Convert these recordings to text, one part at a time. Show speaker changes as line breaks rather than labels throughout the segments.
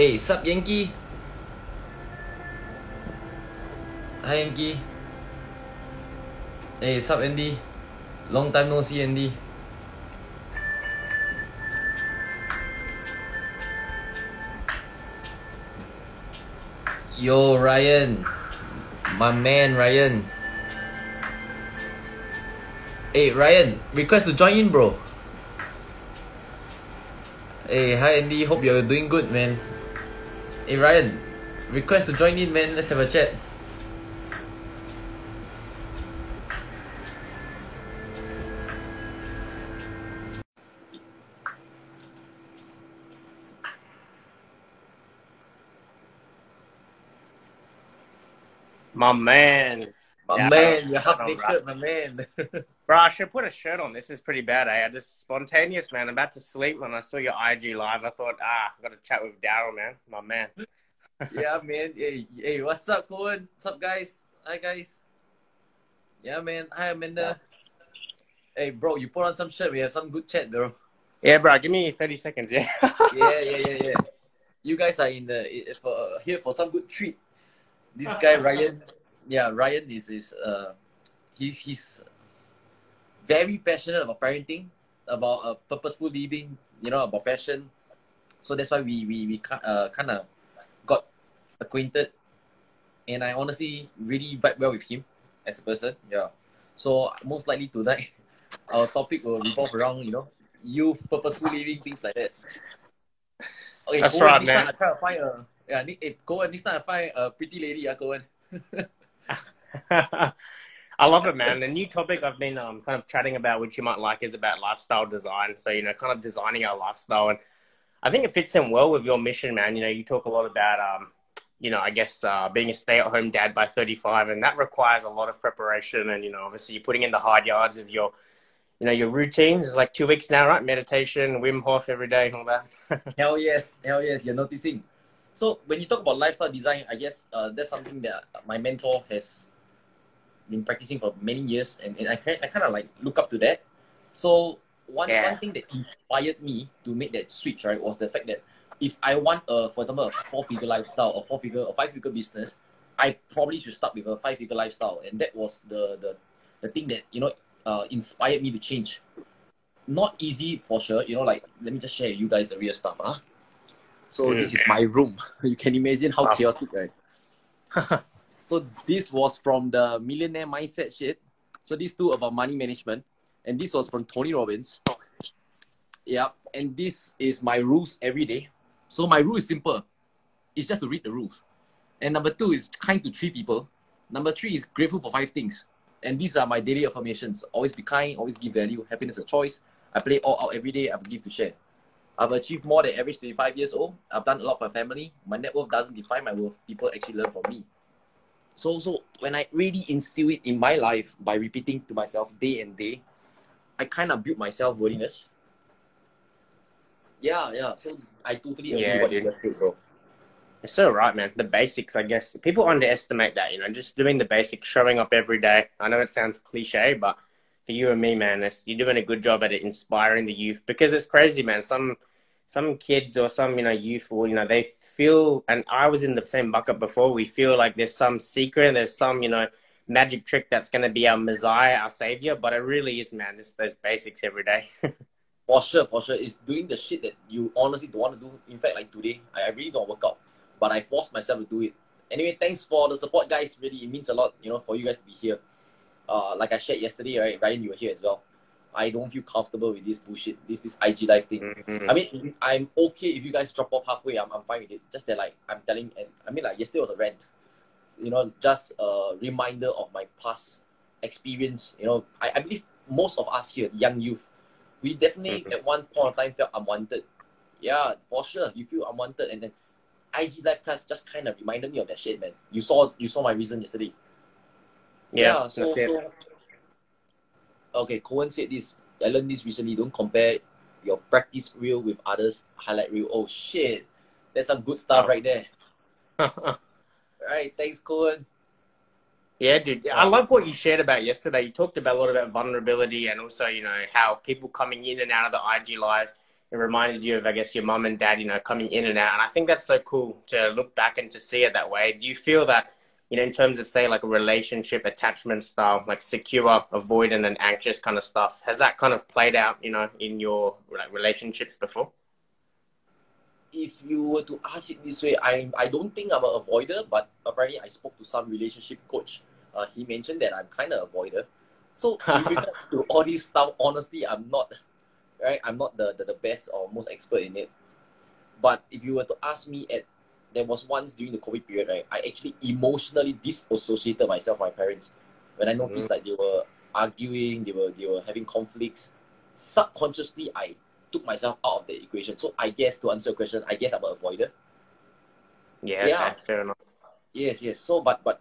Hey, sup Yankee? Hi Yankee. Hey, sup Andy? Long time no see Andy. Yo Ryan. My man Ryan. Hey Ryan, request to join in bro. Hey, hi Andy, hope you're doing good man. Hey Ryan, request to join in man, let's have a chat.
My man.
My
Yeah,
man, you're half naked, my man.
Bro, I should put a shirt on. This is pretty bad, eh? had this spontaneous, man. I'm about to sleep when I saw your IG live. I thought, ah, I've got to chat with Daryl, man. My man.
yeah, man. Hey, hey, what's up, Cohen? What's up, guys? Hi, guys. Yeah, man. Hi, Amanda. Hey, bro, you put on some shirt. We have some good chat, bro.
Yeah, bro, give me 30 seconds, yeah?
Yeah, yeah, yeah, yeah. You guys are in the i- for here for some good treat. This guy Ryan, yeah, Ryan is is uh, he's he's very passionate about parenting, about uh, purposeful living. You know about passion. So that's why we we we uh, kind of got acquainted, and I honestly really vibe well with him as a person. Yeah. So most likely tonight, our topic will revolve around you know youth, purposeful living, things like that. Okay,
That's right, man.
I try to find a yeah. Nick, eh, Cohen, next time I find a pretty lady, yeah, Cohen.
I love it, man. The new topic I've been um, kind of chatting about, which you might like, is about lifestyle design. So, you know, kind of designing our lifestyle. And I think it fits in well with your mission, man. You know, you talk a lot about, um, you know, I guess uh, being a stay at home dad by 35, and that requires a lot of preparation. And, you know, obviously you're putting in the hard yards of your, you know, your routines. It's like two weeks now, right? Meditation, Wim Hof every day, and all that.
Hell yes, hell yes, you're noticing. So when you talk about lifestyle design, I guess uh, that's something that my mentor has been practicing for many years, and, and I kind I kind of like look up to that. So one
Yeah.
one thing that inspired me to make that switch right was the fact that if I want a, for example, a four figure lifestyle, or four figure, or five figure business, I probably should start with a five figure lifestyle, and that was the the the thing that you know uh, inspired me to change. Not easy for sure, you know. Like let me just share with you guys the real stuff, huh? So
Mm.
this is my room. You can imagine how
Wow.
chaotic, right? So this was from the millionaire mindset shit. So these two about money management, and this was from Tony Robbins. Yeah, and this is my rules every day. So my rule is simple. It's just to read the rules. And number two is kind to three people. Number three is grateful for five things. And these are my daily affirmations. Always be kind, always give value, happiness is a choice. I play all out every day, I give to share. I've achieved more than average 25 years old. I've done a lot for my family. My net worth doesn't define my worth. People actually learn from me. So, so when I really instill it in my life by repeating to myself day and day, I kind of build myself worthiness. Yeah, yeah. So I totally agree
Yeah,
with what you just said, bro.
It's so right, man. The basics, I guess. People underestimate that, you know, just doing the basics, showing up every day. I know it sounds cliche, but for you and me, man, you're doing a good job at it, inspiring the youth. Because it's crazy, man. Some some kids or some, you know, youth will, you know, they feel, and I was in the same bucket before, we feel like there's some secret, there's some, you know, magic trick that's going to be our messiah, our savior, but it really is, man. It's those basics every day.
For sure, for sure. It's doing the shit that you honestly don't want to do. In fact, like today, I I really don't work out, but I forced myself to do it. Anyway, thanks for the support, guys. Really, it means a lot, you know, for you guys to be here. Uh, like I shared yesterday, right? Ryan, you were here as well. I don't feel comfortable with this bullshit, this this IG live thing.
Mhm.
I mean, I'm okay if you guys drop off halfway. I'm, I'm fine with it. Just that, like, I'm telling, and I mean, like, yesterday was a rant. You know, just a reminder of my past experience. You know, I, I believe most of us here, young youth, we definitely
Mhm.
at one point of time felt unwanted. Yeah, for sure, you feel unwanted, and then IG live class just kind of reminded me of that shit, man. You saw, you saw my reason yesterday.
yeah,
so,
that's it.
so okay, Cohen said this. I learned this recently. Don't compare your practice reel with others' highlight reel. Oh shit, that's some good stuff
Oh.
right there. Right, thanks, Cohen.
Yeah, dude. I love what you shared about yesterday. You talked about a lot about vulnerability and also, you know, how people coming in and out of the IG live, it reminded you of, I guess, your mom and dad, you know, coming in and out. And I think that's so cool to look back and to see it that way. Do you feel that, you know, in terms of, say, like a relationship attachment style, like secure, avoidant, and anxious kind of stuff, has that kind of played out, you know, in your like relationships before?
If you were to ask it this way, I I don't think I'm an avoider, but apparently I spoke to some relationship coach. Uh, he mentioned that I'm kind of avoider. So in regards to all this stuff, honestly, I'm not right? I'm not the, the, the best or most expert in it. But if you were to ask me at there was once during the COVID period, right? I actually emotionally disassociated myself from my parents. When I noticed mm. like they were arguing, they were they were having conflicts. Subconsciously I took myself out of the equation. So I guess to answer your question, I guess I'm an avoider.
Yeah, yeah. Fair enough.
Yes, yes. So but but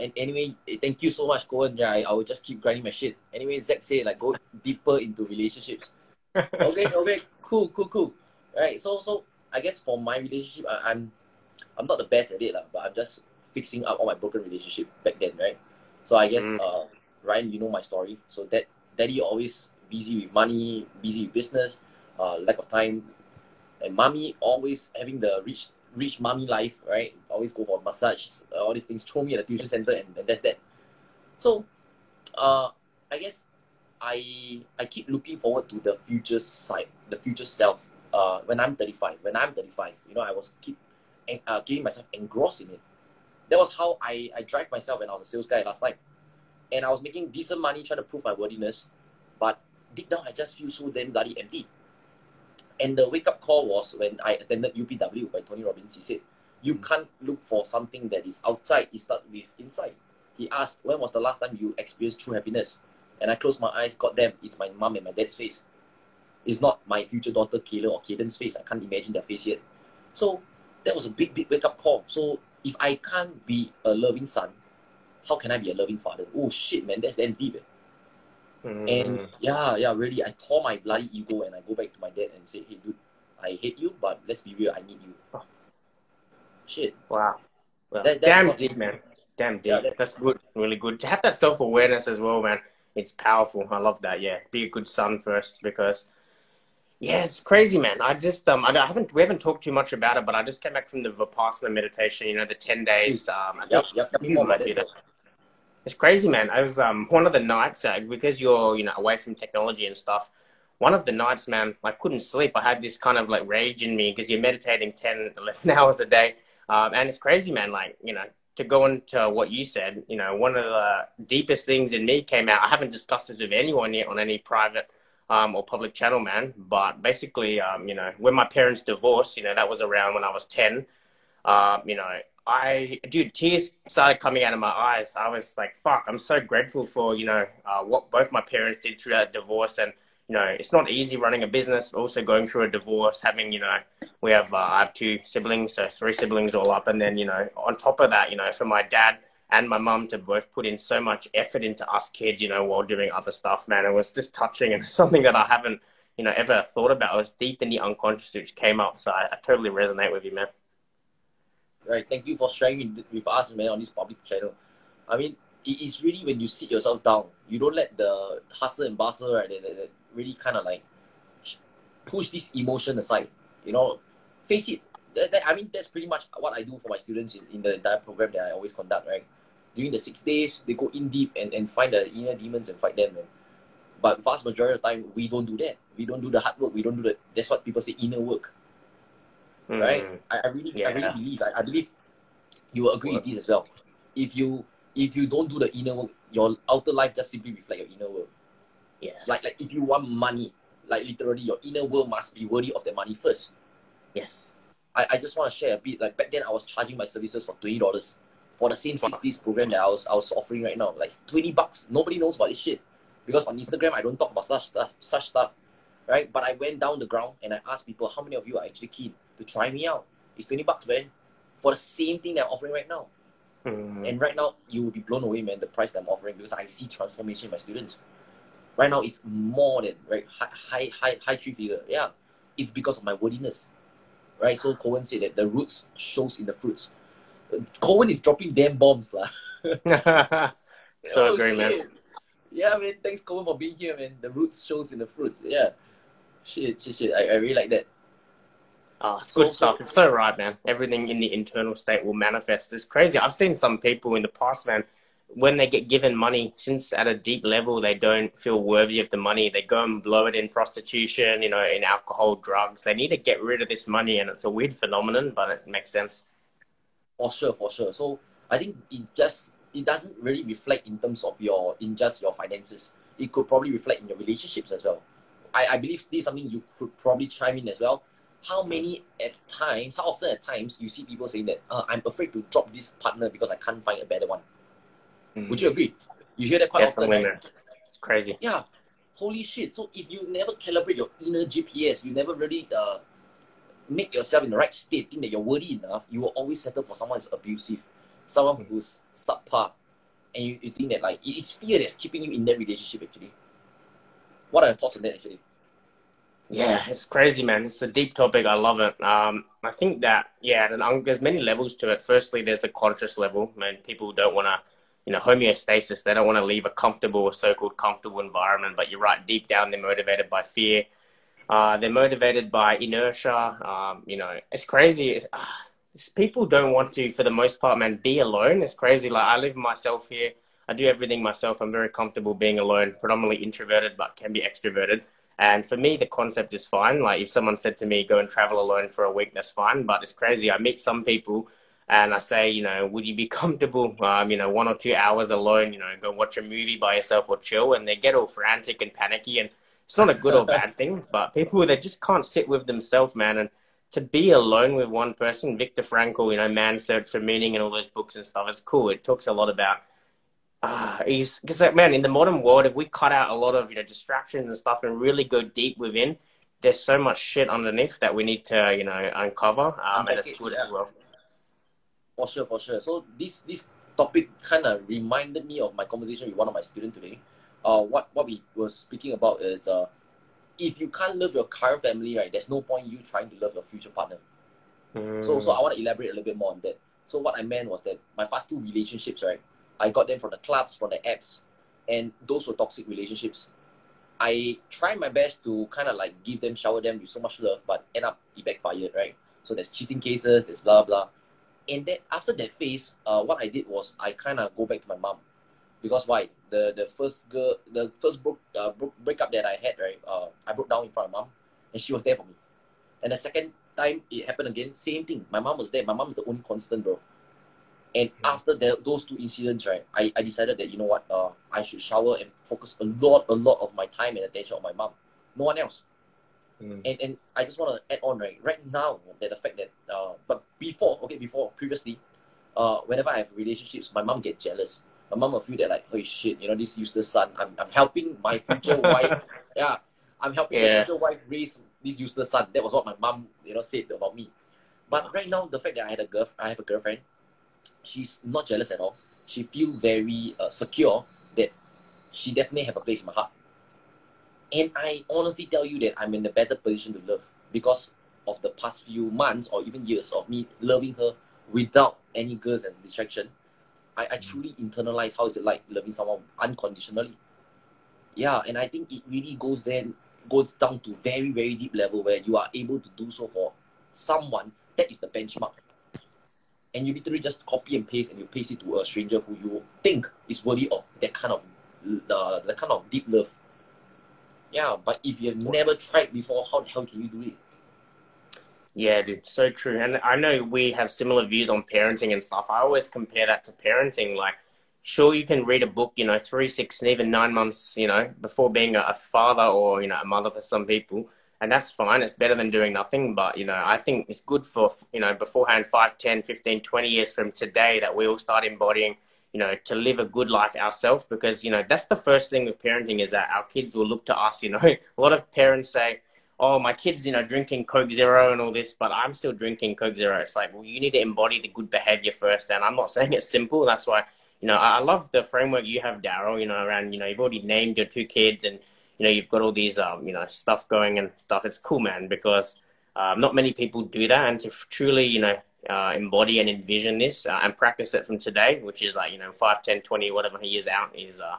and anyway, eh, thank you so much, Cohen. Yeah, I, I will just keep grinding my shit. Anyway, Zach said like go deeper into relationships okay, okay, cool, cool, cool. Right. So, so I guess for my relationship, I, am I'm, I'm not the best at it, lah, but I'm just fixing up all my broken relationship back then, right? So I guess, mm. uh, Ryan, you know my story. So that daddy always busy with money, busy with business, uh, lack of time, and mommy always having the rich, rich mommy life, right? Always go for massage, all these things. Throw me at the tuition center, and, and that's that. So, uh, I guess I I keep looking forward to the future side, the future self. Uh, when I'm 35, when I'm 35, you know, I was keep uh, getting myself engrossed in it. That was how I, I drive myself when I was a sales guy last time. And I was making decent money trying to prove my worthiness. But deep down, I just feel so damn bloody empty. And the wake up call was when I attended UPW by Tony Robbins. He said, You mm. can't look for something that is outside, you start with inside. He asked, When was the last time you experienced true happiness? and I closed my eyes, God damn, it's my mom and my dad's face. It's not my future daughter Kayla or Caden's face. I can't imagine their face yet. So that was a big, big wake up call. So if I can't be a loving son, how can I be a loving father? Oh shit, man, that's damn deep. Eh? Mm. And yeah, yeah, really, I tore my bloody ego and I go back to my dad and say, hey, dude, I hate you, but let's be real, I need you. Oh. Shit.
Wow. Well, that, damn deep, man. Damn deep. Yeah, that's good. Really good. To have that self awareness as well, man it's powerful. I love that. Yeah, be a good son first because yeah, it's crazy, man. I just um, I haven't we haven't talked too much about it, but I just came back from the vipassana meditation. You know, the ten days. Um, I
yep, yep, yep.
It's crazy, man. I was um one of the nights uh, because you're you know away from technology and stuff. One of the nights, man, I couldn't sleep. I had this kind of like rage in me because you're meditating 10, 11 hours a day. Um, and it's crazy, man. Like, you know, to go into what you said, you know, one of the deepest things in me came out. I haven't discussed it with anyone yet on any private um, or public channel, man. But basically, um, you know, when my parents divorced, you know, that was around when I was 10. Uh, you know, I, dude, tears started coming out of my eyes. I was like, fuck, I'm so grateful for, you know, uh, what both my parents did through that divorce and, you know, it's not easy running a business, also going through a divorce, having, you know, we have, uh, I have two siblings, so three siblings all up. And then, you know, on top of that, you know, for my dad and my mum to both put in so much effort into us kids, you know, while doing other stuff, man, it was just touching and something that I haven't, you know, ever thought about. It was deep in the unconscious, which came up. So I, I totally resonate with you, man.
Right. Thank you for sharing with us, man, on this public channel. I mean, it is really when you sit yourself down, you don't let the hustle and bustle, right, that, that, that really kind of like push this emotion aside. You know, face it. That, that, I mean, that's pretty much what I do for my students in, in the entire program that I always conduct, right? During the six days, they go in deep and, and find the inner demons and fight them. Man. But vast majority of the time, we don't do that. We don't do the hard work. We don't do the, that's what people say, inner work. Mm. Right? I, I really, yeah. I really believe, I, I believe you will agree with this as well. If you, if you don't do the inner work, your outer life just simply reflect your inner work.
Yes.
Like like if you want money, like literally your inner world must be worthy of the money first.
Yes.
I, I just want to share a bit. Like back then I was charging my services for twenty dollars for the same six days program that I was I was offering right now. Like twenty bucks. Nobody knows about this shit. Because on Instagram I don't talk about such stuff such stuff. Right? But I went down the ground and I asked people how many of you are actually keen to try me out. It's twenty bucks, man. For the same thing that I'm offering right now. Mm. And right now you will be blown away, man, the price that I'm offering because I see transformation in my students right now it's more than right high high high, high three figure. Yeah, it's because of my worthiness, right? So Cohen said that the roots shows in the fruits. Cohen is dropping damn bombs, lah.
so oh, great, man.
Yeah, man. Thanks, Cohen, for being here, man. The roots shows in the fruits. Yeah. Shit, shit, shit. I, I really like that.
Oh, it's good so, stuff. It's so right, man. Everything in the internal state will manifest. It's crazy. I've seen some people in the past, man, when they get given money, since at a deep level they don't feel worthy of the money, they go and blow it in prostitution, you know, in alcohol, drugs. They need to get rid of this money, and it's a weird phenomenon, but it makes sense.
For sure, for sure. So I think it just it doesn't really reflect in terms of your in just your finances. It could probably reflect in your relationships as well. I, I believe this is something you could probably chime in as well. How many at times, how often at times you see people saying that uh, I'm afraid to drop this partner because I can't find a better one. Mm-hmm. Would you agree? You hear that quite Definitely, often, right?
It's crazy.
Yeah. Holy shit. So if you never calibrate your inner GPS, you never really uh, make yourself in the right state, think that you're worthy enough, you will always settle for someone who's abusive, someone mm-hmm. who's subpar. And you, you think that like it's fear that's keeping you in that relationship actually. What are your thoughts on that actually?
Yeah, it's crazy, man. It's a deep topic. I love it. Um, I think that yeah, there's many levels to it. Firstly, there's the conscious level. Man, people don't want to you know, homeostasis. They don't want to leave a comfortable, so-called comfortable environment. But you're right, deep down, they're motivated by fear. Uh, they're motivated by inertia. Um, you know, it's crazy. Uh, people don't want to, for the most part, man, be alone. It's crazy. Like I live myself here. I do everything myself. I'm very comfortable being alone. Predominantly introverted, but can be extroverted. And for me, the concept is fine. Like if someone said to me, "Go and travel alone for a week," that's fine. But it's crazy. I meet some people and I say, you know, would you be comfortable, um, you know, one or two hours alone, you know, go watch a movie by yourself or chill, and they get all frantic and panicky, and it's not a good or bad thing, but people they just can't sit with themselves, man, and to be alone with one person, Viktor Frankl, you know, Man's Search for Meaning and all those books and stuff, it's cool. It talks a lot about uh, he's because like, man, in the modern world, if we cut out a lot of you know distractions and stuff and really go deep within, there's so much shit underneath that we need to you know uncover, um, and it's good as well.
For sure, for sure. So this this topic kind of reminded me of my conversation with one of my students today. Uh, what what we were speaking about is uh, if you can't love your current family, right, there's no point you trying to love your future partner. Mm. So so I want to elaborate a little bit more on that. So what I meant was that my past two relationships, right, I got them from the clubs, from the apps, and those were toxic relationships. I tried my best to kind of like give them, shower them with so much love, but end up it backfired, right? So there's cheating cases, there's blah blah and that after that phase, uh, what I did was I kind of go back to my mom, because why? The the first girl, the first broke, uh, broke breakup that I had, right? Uh, I broke down in front of mom, and she was there for me. And the second time it happened again, same thing. My mom was there. My mom is the only constant, bro. And mm-hmm. after the, those two incidents, right, I, I decided that you know what, uh, I should shower and focus a lot, a lot of my time and attention on my mom, no one else. Mm. And, and I just want to add on, right? Right now, that the fact that, uh, but before, okay, before, previously, uh, whenever I have relationships, my mom get jealous. My mom will feel that like, oh shit, you know, this useless son, I'm, I'm helping my future wife. Yeah, I'm helping yeah. my future wife raise this useless son. That was what my mom, you know, said about me. But right now, the fact that I had a girl, I have a girlfriend, she's not jealous at all. She feel very uh, secure that she definitely have a place in my heart. And I honestly tell you that I'm in a better position to love because of the past few months or even years of me loving her without any girls as a distraction. I, I truly internalize how is it like loving someone unconditionally. Yeah, and I think it really goes then goes down to very, very deep level where you are able to do so for someone that is the benchmark. And you literally just copy and paste and you paste it to a stranger who you think is worthy of that kind of uh, the kind of deep love yeah, but if you've never tried before, how the hell can you do it?
Yeah, dude, so true. And I know we have similar views on parenting and stuff. I always compare that to parenting. Like, sure, you can read a book, you know, three, six, and even nine months, you know, before being a father or, you know, a mother for some people. And that's fine. It's better than doing nothing. But, you know, I think it's good for, you know, beforehand, 5, 10, 15, 20 years from today that we all start embodying you know, to live a good life ourselves because, you know, that's the first thing with parenting is that our kids will look to us, you know. A lot of parents say, oh, my kid's, you know, drinking Coke Zero and all this, but I'm still drinking Coke Zero. It's like, well, you need to embody the good behavior first. And I'm not saying it's simple. That's why, you know, I love the framework you have, Daryl, you know, around, you know, you've already named your two kids and, you know, you've got all these, um, you know, stuff going and stuff. It's cool, man, because um, not many people do that. And to truly, you know, uh, embody and envision this uh, and practice it from today, which is like, you know, 5, 10, 20, whatever years out is uh,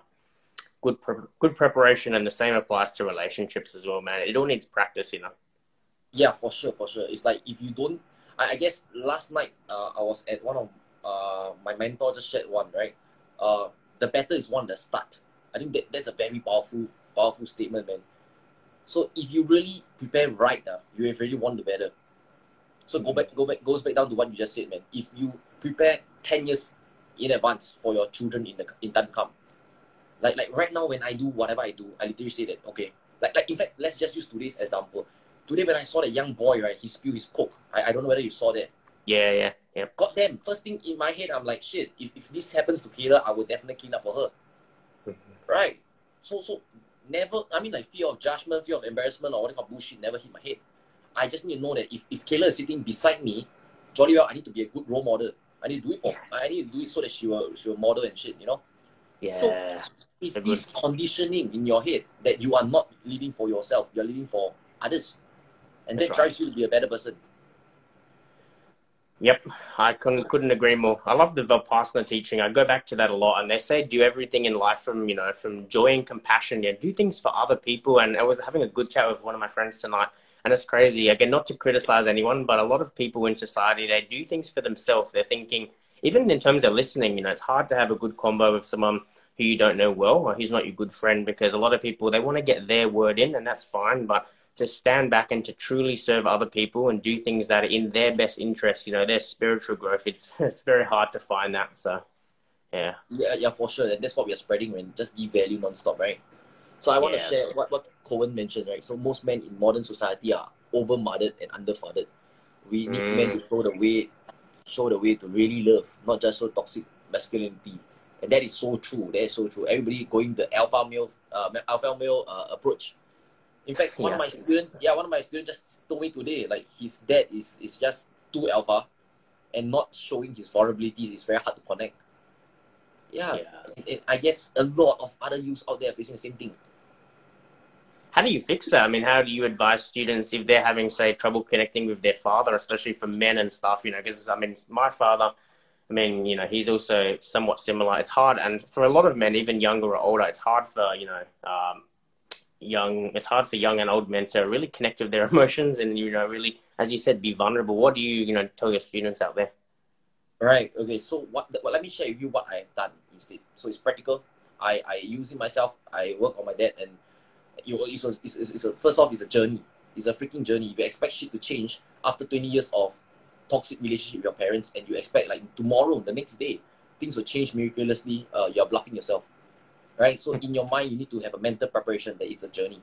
good pre- good preparation, and the same applies to relationships as well, man. It all needs practice, you know.
Yeah, for sure, for sure. It's like if you don't, I, I guess last night uh, I was at one of uh, my mentor just shared one right. Uh, the better is one that start. I think that, that's a very powerful powerful statement, man. So if you really prepare right, uh, you have really won the better. So go back, go back, goes back down to what you just said, man. If you prepare ten years in advance for your children in the in time to come, like like right now when I do whatever I do, I literally say that okay, like like in fact, let's just use today's example. Today when I saw that young boy, right, he spilled his coke. I, I don't know whether you saw that.
Yeah, yeah, yeah.
God damn, first thing in my head, I'm like, shit, if, if this happens to Kayla, I would definitely clean up for her. Mm-hmm. Right. So so never I mean like fear of judgment, fear of embarrassment or whatever bullshit never hit my head. I just need to know that if, if Kayla is sitting beside me, jolly well I need to be a good role model. I need to do it for I need to do it so that she will she will model and shit, you know?
Yeah.
So it's this conditioning in your head that you are not living for yourself, you're living for others. And
That's
that
right.
drives you to be a better person.
Yep, I couldn't couldn't agree more. I love the Vipassana teaching. I go back to that a lot, and they say do everything in life from you know from joy and compassion. Yeah, do things for other people. And I was having a good chat with one of my friends tonight, and it's crazy. Again, not to criticize anyone, but a lot of people in society they do things for themselves. They're thinking, even in terms of listening, you know, it's hard to have a good combo with someone who you don't know well or who's not your good friend because a lot of people they want to get their word in, and that's fine, but to stand back and to truly serve other people and do things that are in their best interest, you know, their spiritual growth, it's it's very hard to find that. So, yeah.
Yeah, yeah, for sure. And that's what we are spreading when just give value non-stop, right? So I want
Yeah,
to share
so-
what, what Cohen mentioned, right? So most men in modern society are over-mothered and under-fathered. We need
Mm.
men to show the way, show the way to really love, not just so toxic masculinity. And that is so true. That is so true. Everybody going the alpha male, uh, alpha male uh, approach. In fact, one of my students, yeah, one of my students just told me today, like his dad is is just too alpha, and not showing his vulnerabilities is very hard to connect. Yeah,
Yeah.
and- and I guess a lot of other youths out there are facing the same thing.
How do you fix that? I mean, how do you advise students if they're having, say, trouble connecting with their father, especially for men and stuff? You know, because I mean, my father, I mean, you know, he's also somewhat similar. It's hard, and for a lot of men, even younger or older, it's hard for you know, um, young. It's hard for young and old men to really connect with their emotions and you know, really, as you said, be vulnerable. What do you, you know, tell your students out there?
Right. Okay. So what? Well, let me share with you what I have done instead. So it's practical. I I use it myself. I work on my dad, and you it's a, it's, it's, a, first off, it's a journey. It's a freaking journey. If you expect shit to change after twenty years of toxic relationship with your parents, and you expect like tomorrow, the next day, things will change miraculously, uh, you're bluffing yourself. Right. So in your mind, you need to have a mental preparation that it's a journey.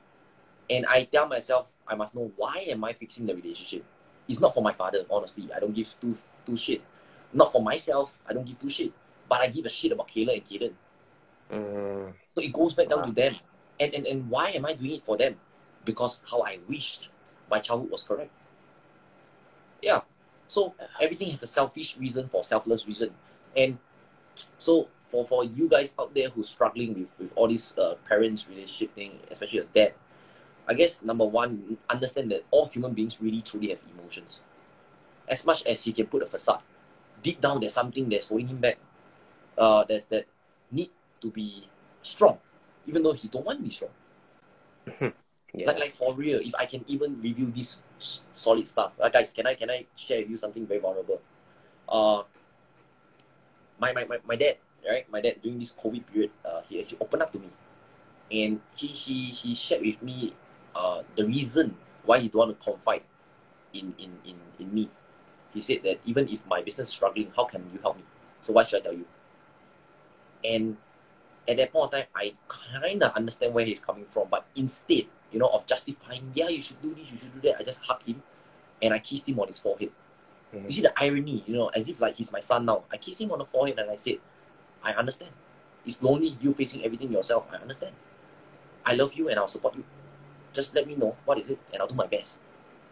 And I tell myself, I must know why am I fixing the relationship. It's not for my father, honestly. I don't give two two shit. Not for myself, I don't give two shit. But I give a shit about Kayla and Kaden.
Mm,
So it goes back down to them. And, and and why am I doing it for them? Because how I wished my childhood was correct. Yeah. So everything has a selfish reason for selfless reason. And so for, for you guys out there who's struggling with, with all this uh, parents relationship thing, especially your dad, I guess number one, understand that all human beings really truly have emotions. As much as he can put a facade, deep down there's something that's holding him back. Uh, there's that need to be strong, even though he don't want to be strong.
yeah.
Like like for real, if I can even review this solid stuff, uh, guys, can I can I share with you something very vulnerable? Uh, my my, my, my dad, right? My dad during this COVID period, uh, he actually opened up to me, and he he he shared with me, uh, the reason why he don't want to confide in in in in me. He said that even if my business is struggling, how can you help me? So why should I tell you? And at that point of time, I kind of understand where he's coming from, but instead, you know, of justifying, yeah, you should do this, you should do that, I just hugged him and I kissed him on his forehead.
Mhm.
You see the irony, you know, as if like he's my son now. I kissed him on the forehead and I said, I understand. It's lonely you facing everything yourself. I understand. I love you and I'll support you. Just let me know what is it and I'll do my best.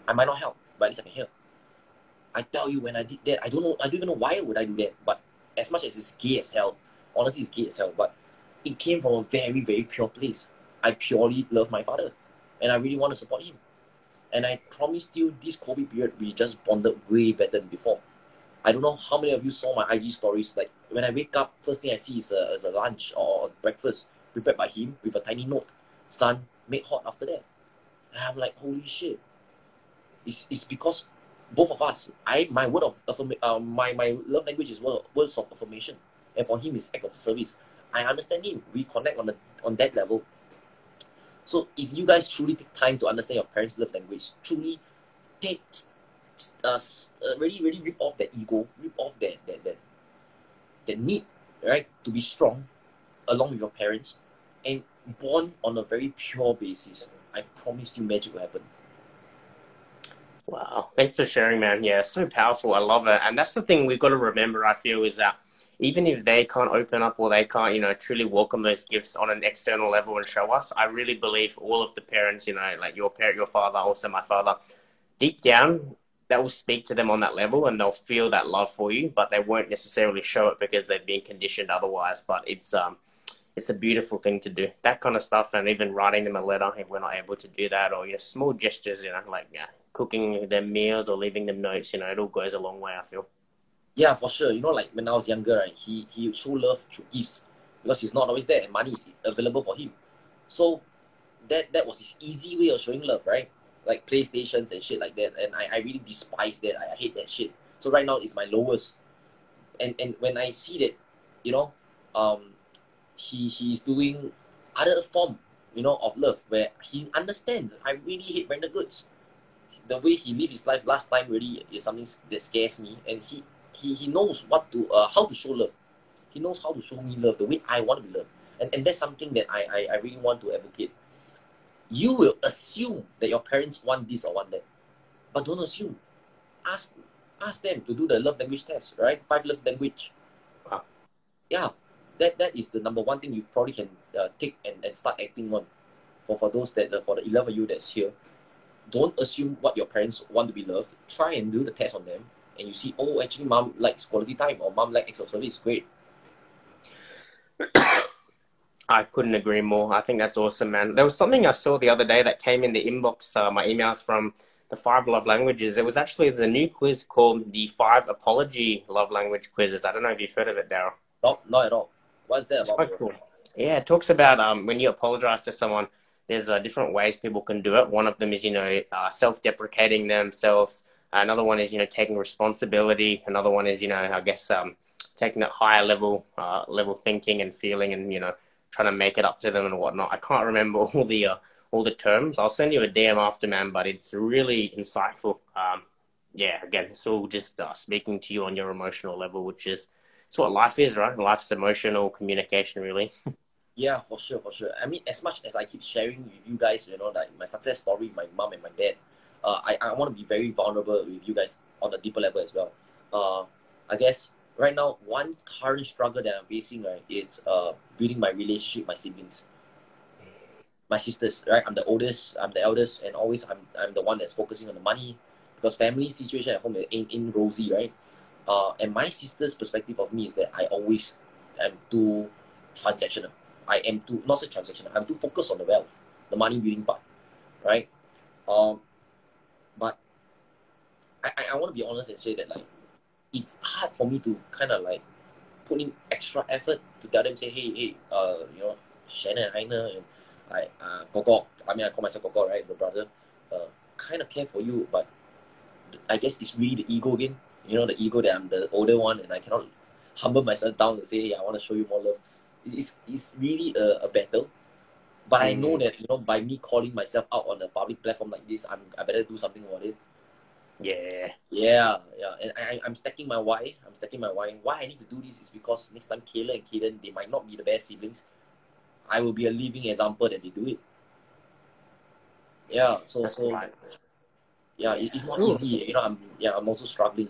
I might not help, but at least I can hear. I tell you when I did that, I don't know I don't even know why would I do that. But as much as it's gay as hell, honestly it's gay as hell, but it came from a very, very pure place. I purely love my father and I really want to support him. And I promised you this COVID period we just bonded way better than before. I don't know how many of you saw my IG stories. Like when I wake up, first thing I see is a, is a lunch or breakfast prepared by him with a tiny note. Son, make hot after that. And I'm like, holy shit. It's, it's because both of us, I my word of affirmation, uh, my, my love language is word, words of affirmation. And for him, it's act of service. I understand him. We connect on the on that level. So if you guys truly take time to understand your parents' love language, truly take uh, uh really really rip off that ego, rip off that that that that need, right, to be strong along with your parents and born on a very pure basis. I promise you magic will happen.
Wow. Thanks for sharing, man. Yeah, so powerful. I love it. And that's the thing we've got to remember, I feel, is that even if they can't open up or they can't, you know, truly welcome those gifts on an external level and show us, I really believe all of the parents, you know, like your parent, your father, also my father, deep down, that will speak to them on that level and they'll feel that love for you, but they won't necessarily show it because they've been conditioned otherwise. But it's um it's a beautiful thing to do. That kind of stuff and even writing them a letter if we're not able to do that or you know, small gestures, you know, like yeah, cooking them meals or leaving them notes, you know, it all goes a long way, I feel.
Yeah, for sure. You know, like when I was younger, right, he he show love through gifts because he's not always there and money is available for him. So that that was his easy way of showing love, right? Like PlayStations and shit like that. And I, I really despise that. I, I hate that shit. So right now it's my lowest. And and when I see that, you know, um he he's doing other form, you know, of love where he understands. I really hate Brandon Goods. The way he lived his life last time really is something that scares me. And he he, he knows what to uh, how to show love. He knows how to show me love the way I want to be loved. And, and that's something that I, I, I really want to advocate. You will assume that your parents want this or want that. But don't assume. Ask ask them to do the love language test, right? Five love language. Wow. Yeah. That that is the number one thing you probably can uh, take and, and start acting on. For for those that uh, for the eleven you that's here, don't assume what your parents want to be loved. Try and do the test on them and you see, oh, actually, mom likes quality time or mom likes acts of service, great.
I couldn't agree more. I think that's awesome, man. There was something I saw the other day that came in the inbox, uh, my emails from the five love languages. It was actually there's a new quiz called the five apology love language quizzes. I don't know if you've heard of it, Daryl.
No, not at all. What's that about?
Cool. Yeah, it talks about um, when you apologize to someone. There's uh, different ways people can do it. One of them is you know uh, self-deprecating themselves, Another one is, you know, taking responsibility. Another one is, you know, I guess um, taking that higher level uh, level thinking and feeling and, you know, trying to make it up to them and whatnot. I can't remember all the uh, all the terms. I'll send you a DM after, man, but it's really insightful. Um, yeah, again, it's all just uh, speaking to you on your emotional level, which is it's what life is, right? Life's emotional communication, really.
yeah, for sure, for sure. I mean, as much as I keep sharing with you guys, you know, like my success story, my mom and my dad, uh, I, I want to be very vulnerable with you guys on a deeper level as well. Uh, I guess right now, one current struggle that I'm facing right is uh, building my relationship my siblings, my sisters. Right, I'm the oldest, I'm the eldest, and always I'm, I'm the one that's focusing on the money because family situation at home ain't, ain't rosy, right? Uh, and my sister's perspective of me is that I always am too transactional. I am too not so transactional. I'm too focused on the wealth, the money building part, right? Um, but I, I, I want to be honest and say that like it's hard for me to kind of like put in extra effort to tell them say hey hey uh you know Shannon Heiner and I uh Gogo I mean I call myself Gogo right the brother uh kind of care for you but I guess it's really the ego again. You know the ego that I'm the older one and I cannot humble myself down to say hey I want to show you more love. It's, it's really a, a battle but I know that you know by me calling myself out on a public platform like this, I'm I better do something about it.
Yeah.
Yeah, yeah. And I, I'm stacking my why. I'm stacking my why. Why I need to do this is because next time Kayla and Kaden, they might not be the best siblings. I will be a living example that they do it. Yeah, so
That's
so
right.
yeah, it, it's not easy. You know, I'm yeah, I'm also struggling.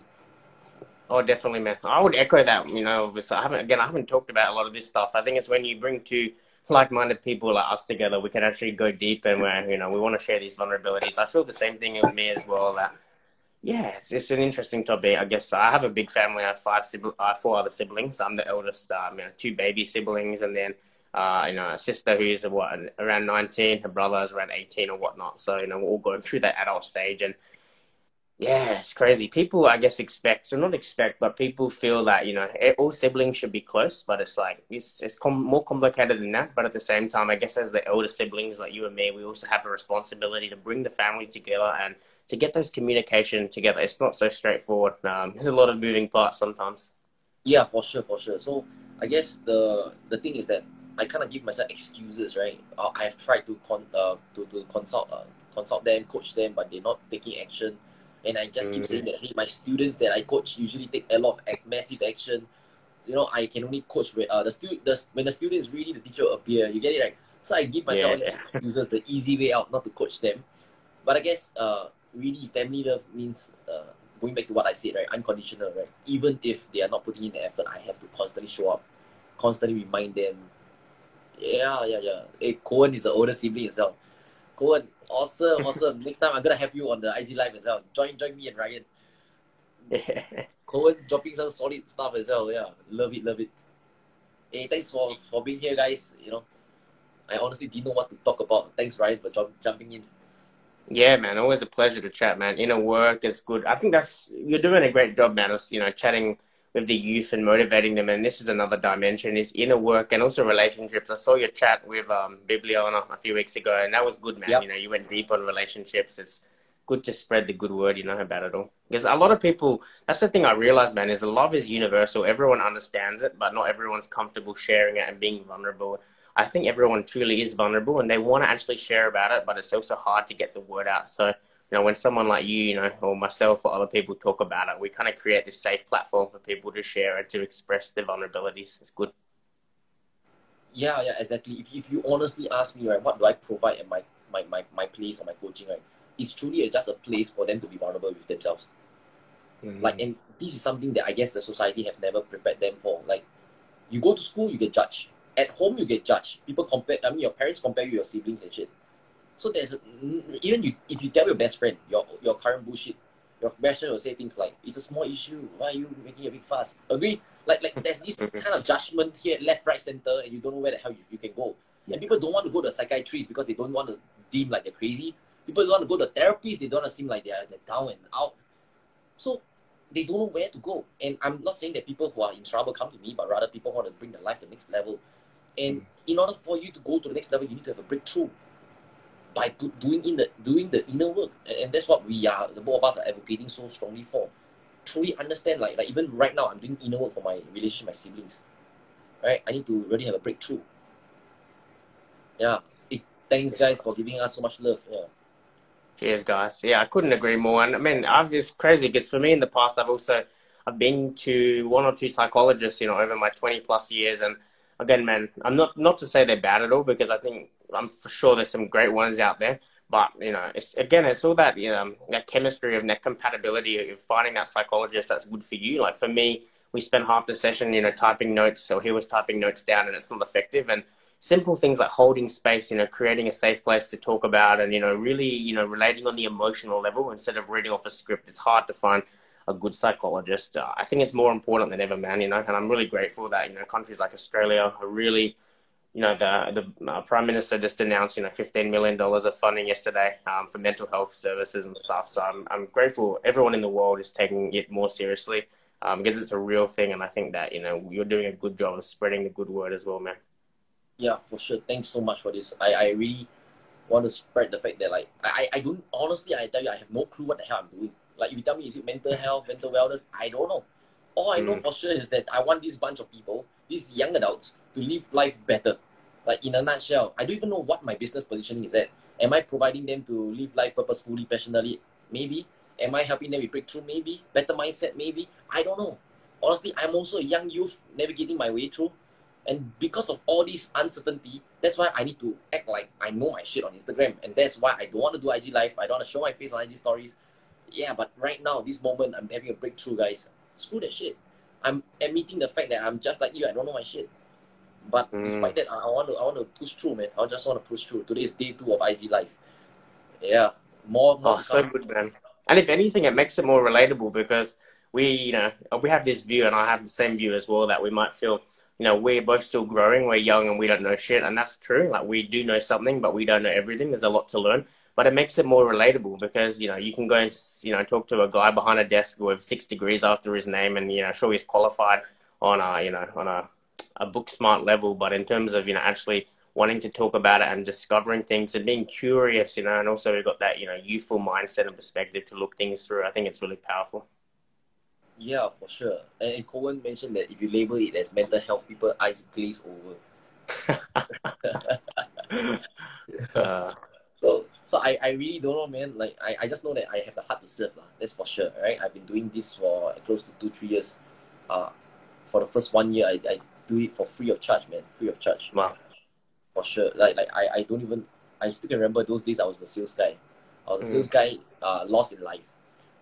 Oh, definitely, man. I would echo that. You know, I haven't again. I haven't talked about a lot of this stuff. I think it's when you bring two like-minded people like us together, we can actually go deep and we're, you know, we want to share these vulnerabilities. I feel the same thing with me as well. That yeah, it's, it's an interesting topic. I guess I have a big family. I have five sibling, I have four other siblings. I'm the eldest. Um, you know, two baby siblings, and then uh, you know, a sister who's what around 19, her brother is around 18 or whatnot. So you know, we're all going through that adult stage, and Yeah, it's crazy. People, I guess, expect, so not expect, but people feel that, you know, all siblings should be close, but it's like, it's, it's com- more complicated than that. But at the same time, I guess as the elder siblings like you and me, we also have a responsibility to bring the family together and to get those communication together. It's not so straightforward. Um, there's a lot of moving parts sometimes.
Yeah, for sure, for sure. So I guess the the thing is that I kind of give myself excuses, right? Uh, I have tried to con uh, to, to consult uh, consult them, coach them, but they're not taking action and I just keep saying that hey, my students that I coach usually take a lot of act, massive action. You know, I can only coach with uh, the student. The, when the student is ready, the teacher will appear. You get it right. So I give myself yeah. excuses, the easy way out, not to coach them. But I guess uh, really family love means uh, going back to what I said, right? Unconditional, right? Even if they are not putting in the effort, I have to constantly show up, constantly remind them. Yeah, yeah, yeah. Hey, Cohen is the older sibling as well. Cohen, awesome, awesome. Next time I'm gonna have you on the IG live as well. Join, join me and Ryan. Cohen dropping some solid stuff as well. Yeah, love it, love it. Hey, thanks for for being here, guys. You know, I honestly didn't know what to talk about. Thanks, Ryan, for jump, jumping in.
Yeah, man, always a pleasure to chat, man. Inner work is good. I think that's you're doing a great job, man. Of you know, chatting with the youth and motivating them. And this is another dimension is inner work and also relationships. I saw your chat with um, Bibliana a few weeks ago, and that was good, man. Yep. You know, you went deep on relationships. It's good to spread the good word, you know, about it all. Because a lot of people, that's the thing I realized, man, is love is universal. Everyone understands it, but not everyone's comfortable sharing it and being vulnerable. I think everyone truly is vulnerable and they want to actually share about it, but it's also hard to get the word out. So you know, when someone like you, you know, or myself or other people talk about it, we kind of create this safe platform for people to share and to express their vulnerabilities. It's good.
Yeah, yeah, exactly. If, if you honestly ask me, right, what do I provide at my, my, my, my place or my coaching, right? It's truly just a place for them to be vulnerable with themselves. Mm-hmm. Like, and this is something that I guess the society have never prepared them for. Like, you go to school, you get judged. At home, you get judged. People compare, I mean, your parents compare you your siblings and shit. So there's a, even you if you tell your best friend your your current bullshit, your best friend will say things like, "It's a small issue. Why are you making a big fuss?" Agree? Like like there's this kind of judgment here, left, right, center, and you don't know where the hell you, you can go. And people don't want to go to a psychiatrist because they don't want to deem like they're crazy. People don't want to go to therapists. They don't want to seem like they're, they're down and out. So they don't know where to go. And I'm not saying that people who are in trouble come to me, but rather people who want to bring their life to the next level. And mm. in order for you to go to the next level, you need to have a breakthrough by doing in the doing the inner work, and, and that's what we are. The both of us are advocating so strongly for. Truly understand, like like even right now, I'm doing inner work for my relationship, my siblings. Right, I need to really have a breakthrough. Yeah, it, thanks guys for giving us so much love. Yeah.
Cheers, guys. Yeah, I couldn't agree more. And I mean, I've it's crazy because for me in the past, I've also I've been to one or two psychologists, you know, over my twenty plus years, and again, man, I'm not not to say they're bad at all because I think I'm for sure there's some great ones out there. But you know, it's again, it's all that you know, that chemistry of that compatibility of finding that psychologist that's good for you. Like for me, we spent half the session, you know, typing notes, so he was typing notes down, and it's not effective. And simple things like holding space, you know, creating a safe place to talk about, and you know, really, you know, relating on the emotional level instead of reading off a script. It's hard to find a good psychologist. Uh, I think it's more important than ever, man. You know, and I'm really grateful that you know countries like Australia are really, you know, the the uh, prime minister just announced you know 15 million dollars of funding yesterday um, for mental health services and stuff. So I'm I'm grateful everyone in the world is taking it more seriously um, because it's a real thing, and I think that you know you're doing a good job of spreading the good word as well, man.
Yeah, for sure. Thanks so much for this. I I really want to spread the fact that like I I don't honestly I tell you I have no clue what the hell I'm doing like if you tell me is it mental health, mental wellness, I don't know. All I know mm. for sure is that I want this bunch of people, these young adults, to live life better. Like in a nutshell, I don't even know what my business positioning is at. Am I providing them to live life purposefully, passionately? Maybe. Am I helping them with breakthrough? Maybe. Better mindset? Maybe. I don't know. Honestly, I'm also a young youth navigating my way through. And because of all this uncertainty, that's why I need to act like I know my shit on Instagram. And that's why I don't want to do IG Live. I don't want to show my face on IG stories yeah, but right now, this moment, I'm having a breakthrough, guys. Screw that shit. I'm admitting the fact that I'm just like you. I don't know my shit. But mm. despite that, I, I, want to I want to push through, man. I just want to push through. Today is day two of IG life. Yeah, more. more
oh, so good, man. And if anything, it makes it more relatable because we, you know, we have this view, and I have the same view as well that we might feel, you know, we're both still growing. We're young, and we don't know shit, and that's true. Like we do know something, but we don't know everything. There's a lot to learn. But it makes it more relatable because you know you can go and you know talk to a guy behind a desk with six degrees after his name, and you know sure he's qualified on a you know on a a book smart level, but in terms of you know actually wanting to talk about it and discovering things and being curious, you know, and also we've got that you know youthful mindset and perspective to look things through. I think it's really powerful.
Yeah, for sure. And, Cohen mentioned that if you label it as mental health, people eyes glaze over. uh, so I, I really don't know, man. Like I, I just know that I have the heart to serve, lah. That's for sure, right? I've been doing this for close to two three years. Uh, for the first one year, I, I do it for free of charge, man. Free of charge.
Wow.
For sure. Like like I, I don't even I still can remember those days I was a sales guy. I was a sales mm. guy, uh, lost in life.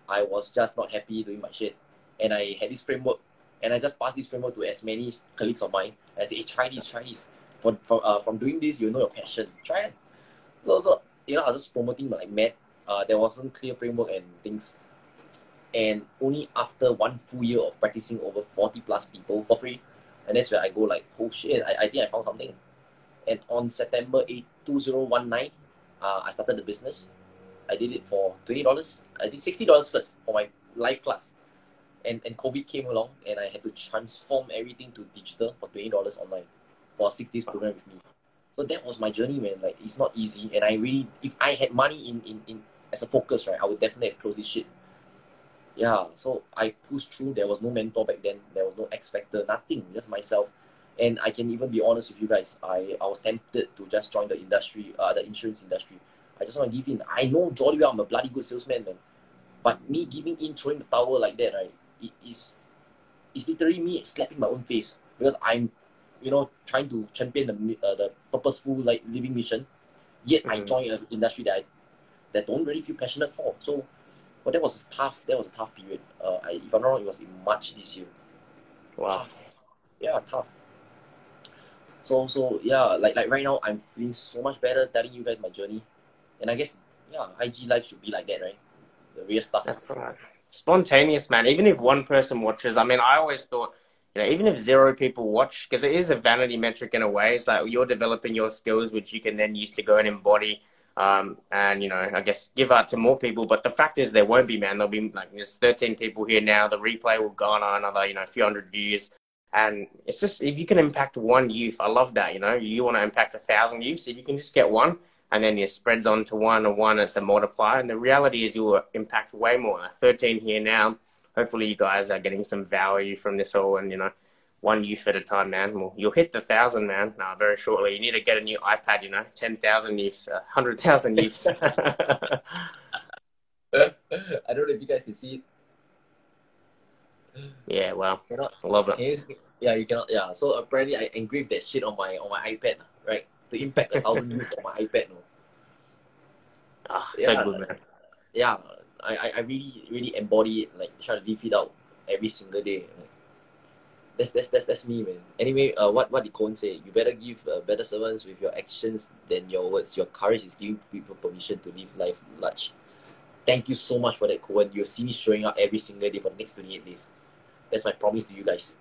I was just not happy doing my shit. And I had this framework and I just passed this framework to as many colleagues of mine. I said, hey, try this, try this. From, from, uh, from doing this, you know your passion. Try it. So, so you know, I was just promoting like mad. Uh, there wasn't clear framework and things. And only after one full year of practicing over 40 plus people for free, and that's where I go like, oh shit, I, I think I found something. And on September 8, 2019, uh, I started the business. I did it for $20. I did $60 first for my live class. And, and COVID came along and I had to transform everything to digital for $20 online for a six days program with me. So that was my journey, man. Like it's not easy. And I really if I had money in, in, in as a focus, right, I would definitely have closed this shit. Yeah. So I pushed through. There was no mentor back then. There was no X factor, nothing, just myself. And I can even be honest with you guys. I, I was tempted to just join the industry, uh, the insurance industry. I just want to give in. I know jolly well I'm a bloody good salesman, man. But me giving in, throwing the towel like that, right, it is it's literally me slapping my own face because I'm you know, trying to champion the uh, the purposeful like living mission. Yet mm-hmm. I joined an industry that I that don't really feel passionate for. So, but that was tough. That was a tough period. Uh, I, if I'm not wrong, it was in March this year.
Wow.
Tough. Yeah, tough. So so yeah, like like right now, I'm feeling so much better telling you guys my journey, and I guess yeah, IG life should be like that, right? The real stuff.
That's right. Spontaneous, man. Even if one person watches, I mean, I always thought you know, even if zero people watch, because it is a vanity metric in a way, it's like you're developing your skills, which you can then use to go and embody, um, and you know, I guess give out to more people. But the fact is, there won't be, man. There'll be like there's 13 people here now. The replay will go on another, you know, few hundred views, and it's just if you can impact one youth, I love that. You know, you want to impact a thousand youths, if you can just get one, and then it spreads on to one and one, it's a multiplier. And the reality is, you will impact way more. 13 here now hopefully you guys are getting some value from this all and you know one youth at a time man. Well, you'll hit the thousand man. Uh, very shortly. You need to get a new ipad you know. 10,000 youths uh, 100,000 youths. I
don't know if you guys can see
it. Yeah well cannot, love it.
you, yeah you cannot yeah. So apparently I engraved that shit on my on my iPad right? To impact a thousand youths on my iPad no.
Ah, yeah, so good man.
Yeah I, I really really embody it, like try to live it out every single day. Like, that's that's that's that's me, man. Anyway, uh, what what did Cohen say? You better give uh, better servants with your actions than your words. Your courage is giving people permission to live life large. Thank you so much for that, Cohen. You'll see me showing up every single day for the next 28 days. That's my promise to you guys.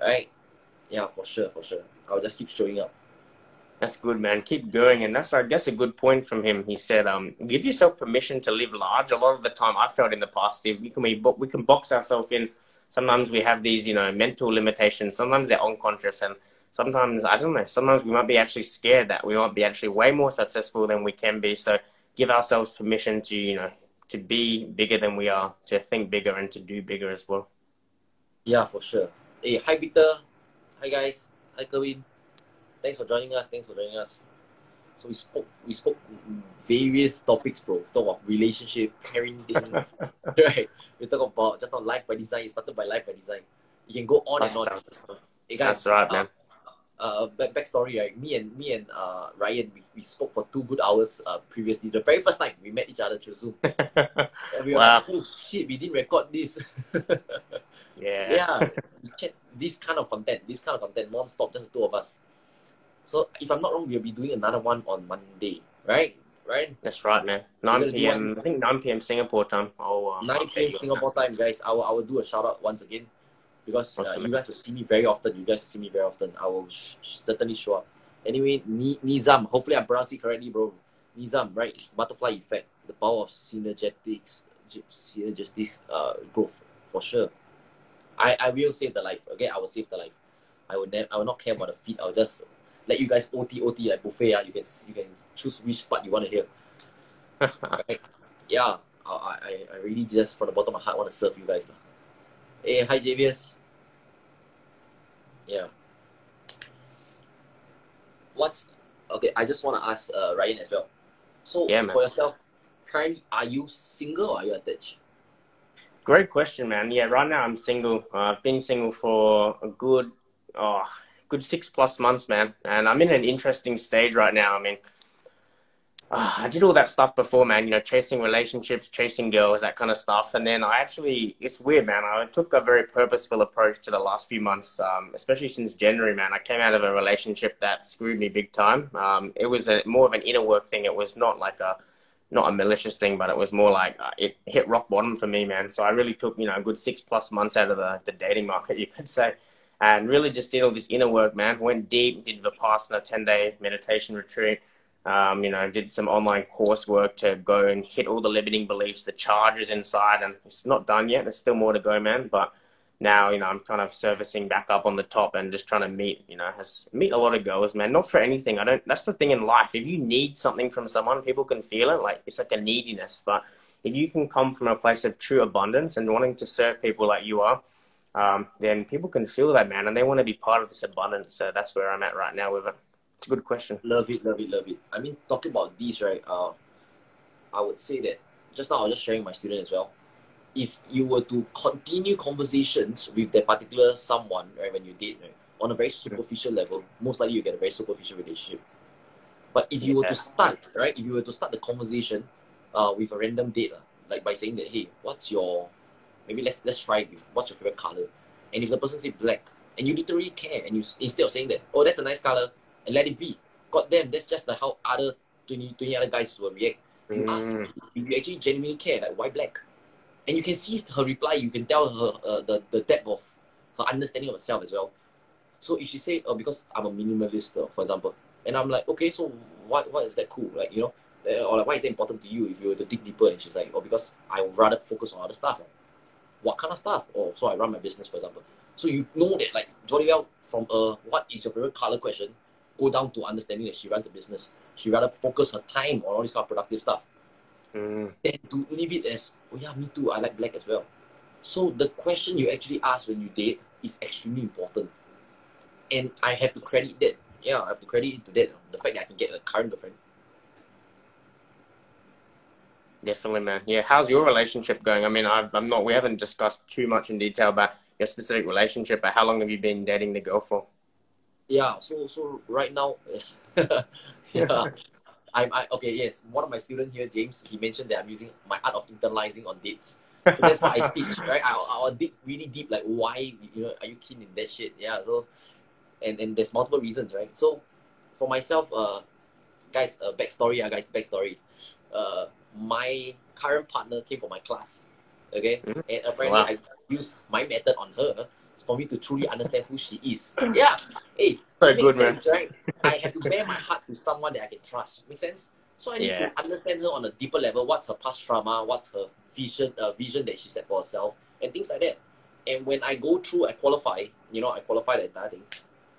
Right? Yeah, for sure, for sure. I'll just keep showing up.
That's good, man. Keep going, and that's I guess a good point from him. He said, um, "Give yourself permission to live large." A lot of the time, I felt in the past, if we can we, we can box ourselves in. Sometimes we have these, you know, mental limitations. Sometimes they're unconscious, and sometimes I don't know. Sometimes we might be actually scared that we might be actually way more successful than we can be. So give ourselves permission to, you know, to be bigger than we are, to think bigger, and to do bigger as well.
Yeah, for sure. Hey, hi Peter. Hi guys. Hi Kevin thanks for joining us. Thanks for joining us. So we spoke we spoke various topics, bro. Talk about relationship, parenting, right? We talk about just on life by design. It started by life by design. You can go on That's and on.
Hey guys, That's right, uh, man.
Uh, back backstory, right? Me and me and uh, Ryan, we, we spoke for two good hours uh, previously. The very first time we met each other through Zoom. and we were wow. like, oh shit, we didn't record this.
yeah.
Yeah. We chat this kind of content, this kind of content non-stop, just the two of us. So if I'm not wrong, we'll be doing another one on Monday, right? Right?
That's right, man. 9 p.m. I think 9 p.m. Singapore time. Oh, uh,
9 p.m. Singapore time, guys. I will, I will do a shout out once again because uh, you guys will see me very often. You guys will see me very often. I will sh- certainly show up. Anyway, Ni- Nizam, hopefully I pronounced it correctly, bro. Nizam, right? Butterfly effect, the power of synergetics, synergistic uh, growth, for sure. I, I will save the life. Okay, I will save the life. I will never, I will not care about the feet. I'll just let you guys OT OT like buffet. Uh, you can you can choose which part you want to hear. right? Yeah, I, I, I really just from the bottom of my heart want to serve you guys. Hey, hi Javius. Yeah. What's okay? I just want to ask uh, Ryan as well. So
Yeah,
for yourself, currently, are you single or are you attached?
Great question, man. Yeah, right now I'm single. Uh, I've been single for a good, oh, good six plus months, man. And I'm in an interesting stage right now. I mean, uh, I did all that stuff before, man. You know, chasing relationships, chasing girls, that kind of stuff. And then I actually, it's weird, man. I took a very purposeful approach to the last few months, um, especially since January, man. I came out of a relationship that screwed me big time. Um, it was a, more of an inner work thing. It was not like a not a malicious thing, but it was more like uh, it hit rock bottom for me, man. So I really took, you know, a good six plus months out of the, the dating market, you could say, and really just did all this inner work, man. Went deep, did Vipassana 10 day meditation retreat, um, you know, did some online coursework to go and hit all the limiting beliefs, the charges inside, and it's not done yet. There's still more to go, man. But now, you know, I'm kind of servicing back up on the top and just trying to meet, you know, has meet a lot of girls, man. Not for anything. I don't. That's the thing in life. If you need something from someone, people can feel it. Like it's like a neediness. But if you can come from a place of true abundance and wanting to serve people like you are, um, then people can feel that, man, and they want to be part of this abundance. So that's where I'm at right now with it. It's a good question.
Love it, love it, love it. I mean, talking about these, right? Uh, I would say that just now I was just sharing my student as well. If you were to continue conversations with that particular someone, right, when you date, right, on a very superficial level, most likely you get a very superficial relationship. But if you were to start, right, if you were to start the conversation, uh, with a random date, uh, like by saying that, hey, what's your, maybe let's let's try it with what's your favorite color, and if the person say black, and you literally care, and you instead of saying that, oh, that's a nice color, and let it be. God damn, that's just like how other 20, 20 other guys will react. You ask
Mm.
if you actually genuinely care, like why black? And you can see her reply, you can tell her uh, the, the depth of her understanding of herself as well. So if she say, oh, because I'm a minimalist, uh, for example, and I'm like, okay, so what what is that cool? Like, you know, uh, or like, why is that important to you if you were to dig deeper? And she's like, oh, because I would rather focus on other stuff. Like, what kind of stuff? Oh, so I run my business, for example. So you know that, like, jolly well, from a what is your favorite color question, go down to understanding that she runs a business. She rather focus her time on all this kind of productive stuff
Mm.
than to leave it as, oh yeah, me too, I like black as well. So the question you actually ask when you date is extremely important. And I have to credit that. Yeah, I have to credit it to that. The fact that I can get a current girlfriend.
Definitely, man. Yeah. How's your relationship going? I mean, I've, I'm not. We haven't discussed too much in detail about your specific relationship, but how long have you been dating the girl for?
Yeah, so so right now, yeah, I'm I, okay. Yes, one of my students here, James, he mentioned that I'm using my art of internalizing on dates. So that's what I teach, right? I I'll dig really deep, like why you know are you keen in that shit? Yeah, so and and there's multiple reasons, right? So for myself, uh, guys, uh, backstory, uh, guys, backstory. Uh, my current partner came for my class, okay,
Mhm.
and apparently
Wow.
I used my method on her for me to truly understand who she is. Yeah, hey,
So
makes
good, man.
sense, right? I have to bare my heart to someone that I can trust. Make sense? So I need
Yeah.
to understand her on a deeper level. What's her past trauma? What's her vision? Uh, vision that she set for herself, and things like that. And when I go through, I qualify. You know, I qualify the entire thing.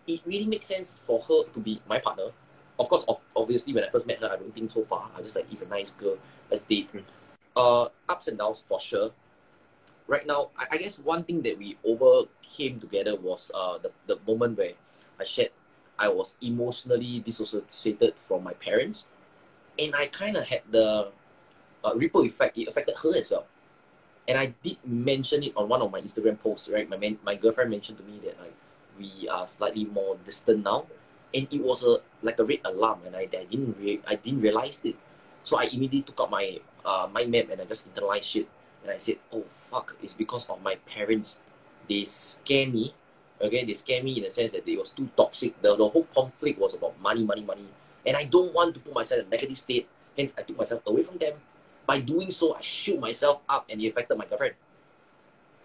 It really makes sense for her to be my partner. Of course, of, obviously, when I first met her, I don't think so far. I just like, he's a nice girl. Let's date.
Mm.
Uh, ups and downs for sure. Right now, I, I guess one thing that we overcame together was uh the, the moment where I shared I was emotionally dissociated from my parents, and I kind of had the uh, ripple effect. It affected her as well, and I did mention it on one of my Instagram posts. Right, my man, my girlfriend mentioned to me that like we are slightly more distant now, and it was a like a red alarm, and I, I didn't re- I didn't realize it, so I immediately took out my uh mind map and I just internalized shit, and I said, oh fuck, it's because of my parents, they scare me okay? They scare me in the sense that it was too toxic. The, the whole conflict was about money money money. And i don't want to put myself in a negative state. Hence i took myself away from them. By doing so i shield myself up and it affected my girlfriend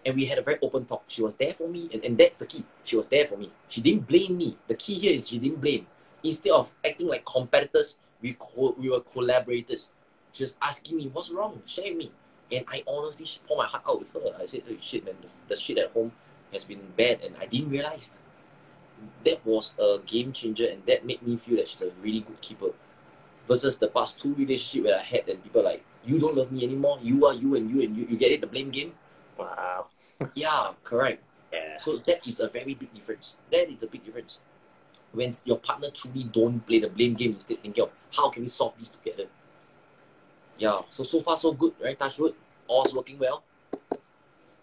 and we had a very open talk she was there for me and, and that's the key she was there for me she didn't blame me the key here is she didn't blame instead of acting like competitors We co- we were collaborators. She was asking me, what's wrong? Share me. And I honestly poured my heart out with her. I said, oh, shit, man, the, the shit at home has been bad. And I didn't realize that was a game changer. And that made me feel that she's a really good keeper. Versus the past two relationships that I had, and people like, you don't love me anymore. You are you and you and you. You get it, the blame game?
Wow.
Yeah, correct.
Yeah.
So that is a very big difference. That is a big difference. When your partner truly don't play the blame game instead thinking of how can we solve this together. Yeah. So so far so good, right? Touchwood. All's working well.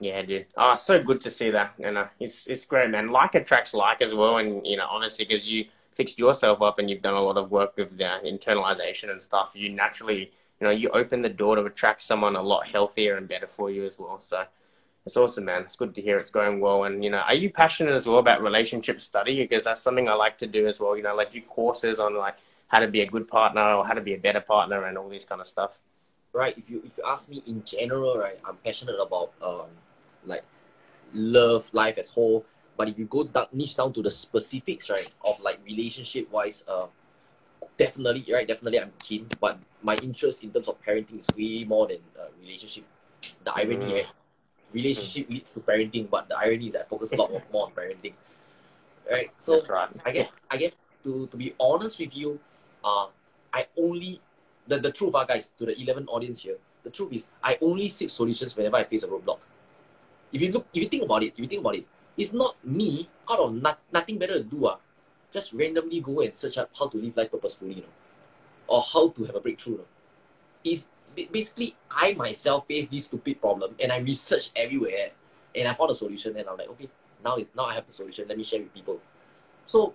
Yeah, dude. Oh, so good to see that. You know, it's it's great, man. Like attracts like as well, and you know, honestly, because you fixed yourself up and you've done a lot of work with the internalization and stuff, you naturally, you know, you open the door to attract someone a lot healthier and better for you as well. So it's awesome, man. It's good to hear it's going well. And, you know, are you passionate as well about relationship study? Because that's something I like to do as well. You know, like do courses on like how to be a good partner or how to be a better partner and all this kind of stuff.
Right. If you if you ask me in general, right, I'm passionate about um like love, life as whole. But if you go down, niche down to the specifics, right, of like relationship wise, uh, definitely, right, definitely I'm keen. But my interest in terms of parenting is way more than uh, relationship. The irony, mm. right? Relationship leads to parenting, but the irony is I focus a lot more on parenting. Right. So
right.
I guess I guess to, to be honest with you, uh I only the, the truth uh, guys, to the eleven audience here, the truth is I only seek solutions whenever I face a roadblock. If you look if you think about it, if you think about it, it's not me out of not, nothing better to do, uh, just randomly go and search up how to live life purposefully, you know, or how to have a breakthrough. You know. It's basically I myself face this stupid problem and I researched everywhere and I found a solution and I'm like, okay, now now I have the solution. Let me share with people. So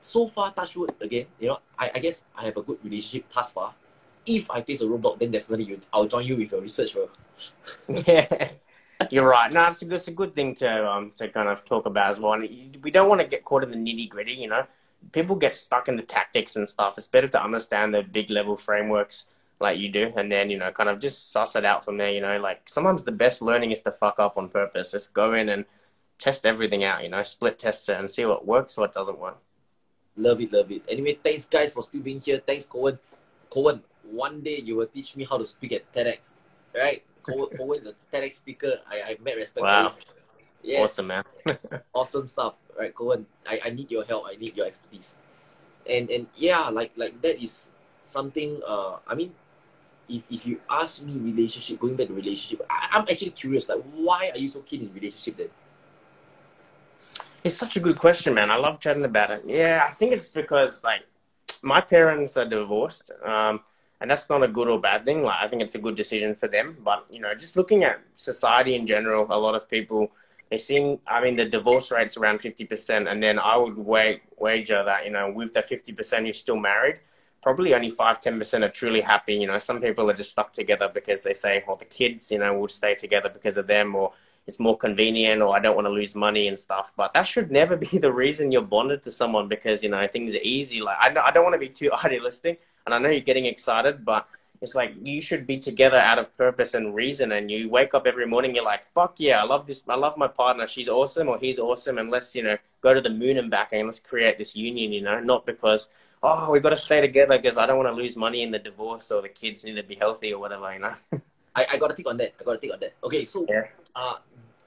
so far, touch wood again. You know, I, I guess I have a good relationship thus far. If I face a roadblock, then definitely you, I'll join you with your research, bro.
yeah, you're right. No, it's a, it's a good thing to um to kind of talk about as well. And we don't want to get caught in the nitty gritty. You know, people get stuck in the tactics and stuff. It's better to understand the big level frameworks like you do, and then you know, kind of just suss it out from there. You know, like sometimes the best learning is to fuck up on purpose. Just go in and test everything out. You know, split test it and see what works, what doesn't work.
Love it, love it. Anyway, thanks guys for still being here. Thanks, Cohen. Cohen, one day you will teach me how to speak at TEDx, right? Cohen, Cohen is a TEDx speaker. I I met respect.
Wow. Yes. Awesome, man.
awesome stuff, right, Cohen? I, I need your help. I need your expertise. And and yeah, like like that is something. Uh, I mean, if, if you ask me relationship, going back to relationship, I, I'm actually curious, like, why are you so keen in relationship then?
It's such a good question, man. I love chatting about it. Yeah, I think it's because, like, my parents are divorced, um, and that's not a good or bad thing. Like, I think it's a good decision for them. But, you know, just looking at society in general, a lot of people, they seem, I mean, the divorce rate's around 50%, and then I would wager that, you know, with the 50% you're still married, probably only 5 10% are truly happy you know. Some people are just stuck together because they say well the kids you know will stay together because of them or it's more convenient or i don't want to lose money and stuff. But that should never be the reason you're bonded to someone because you know things are easy. Like i, I don't want to be too idealistic and i know you're getting excited but it's like you should be together out of purpose and reason and you wake up every morning you're like fuck yeah i love this i love my partner she's awesome or he's awesome and let's you know go to the moon and back and let's create this union you know? Not because oh, we got to stay together because I don't want to lose money in the divorce or the kids need to be healthy or whatever, you know.
I, I got to think on that. I got to think on that. Okay, so
yeah.
uh,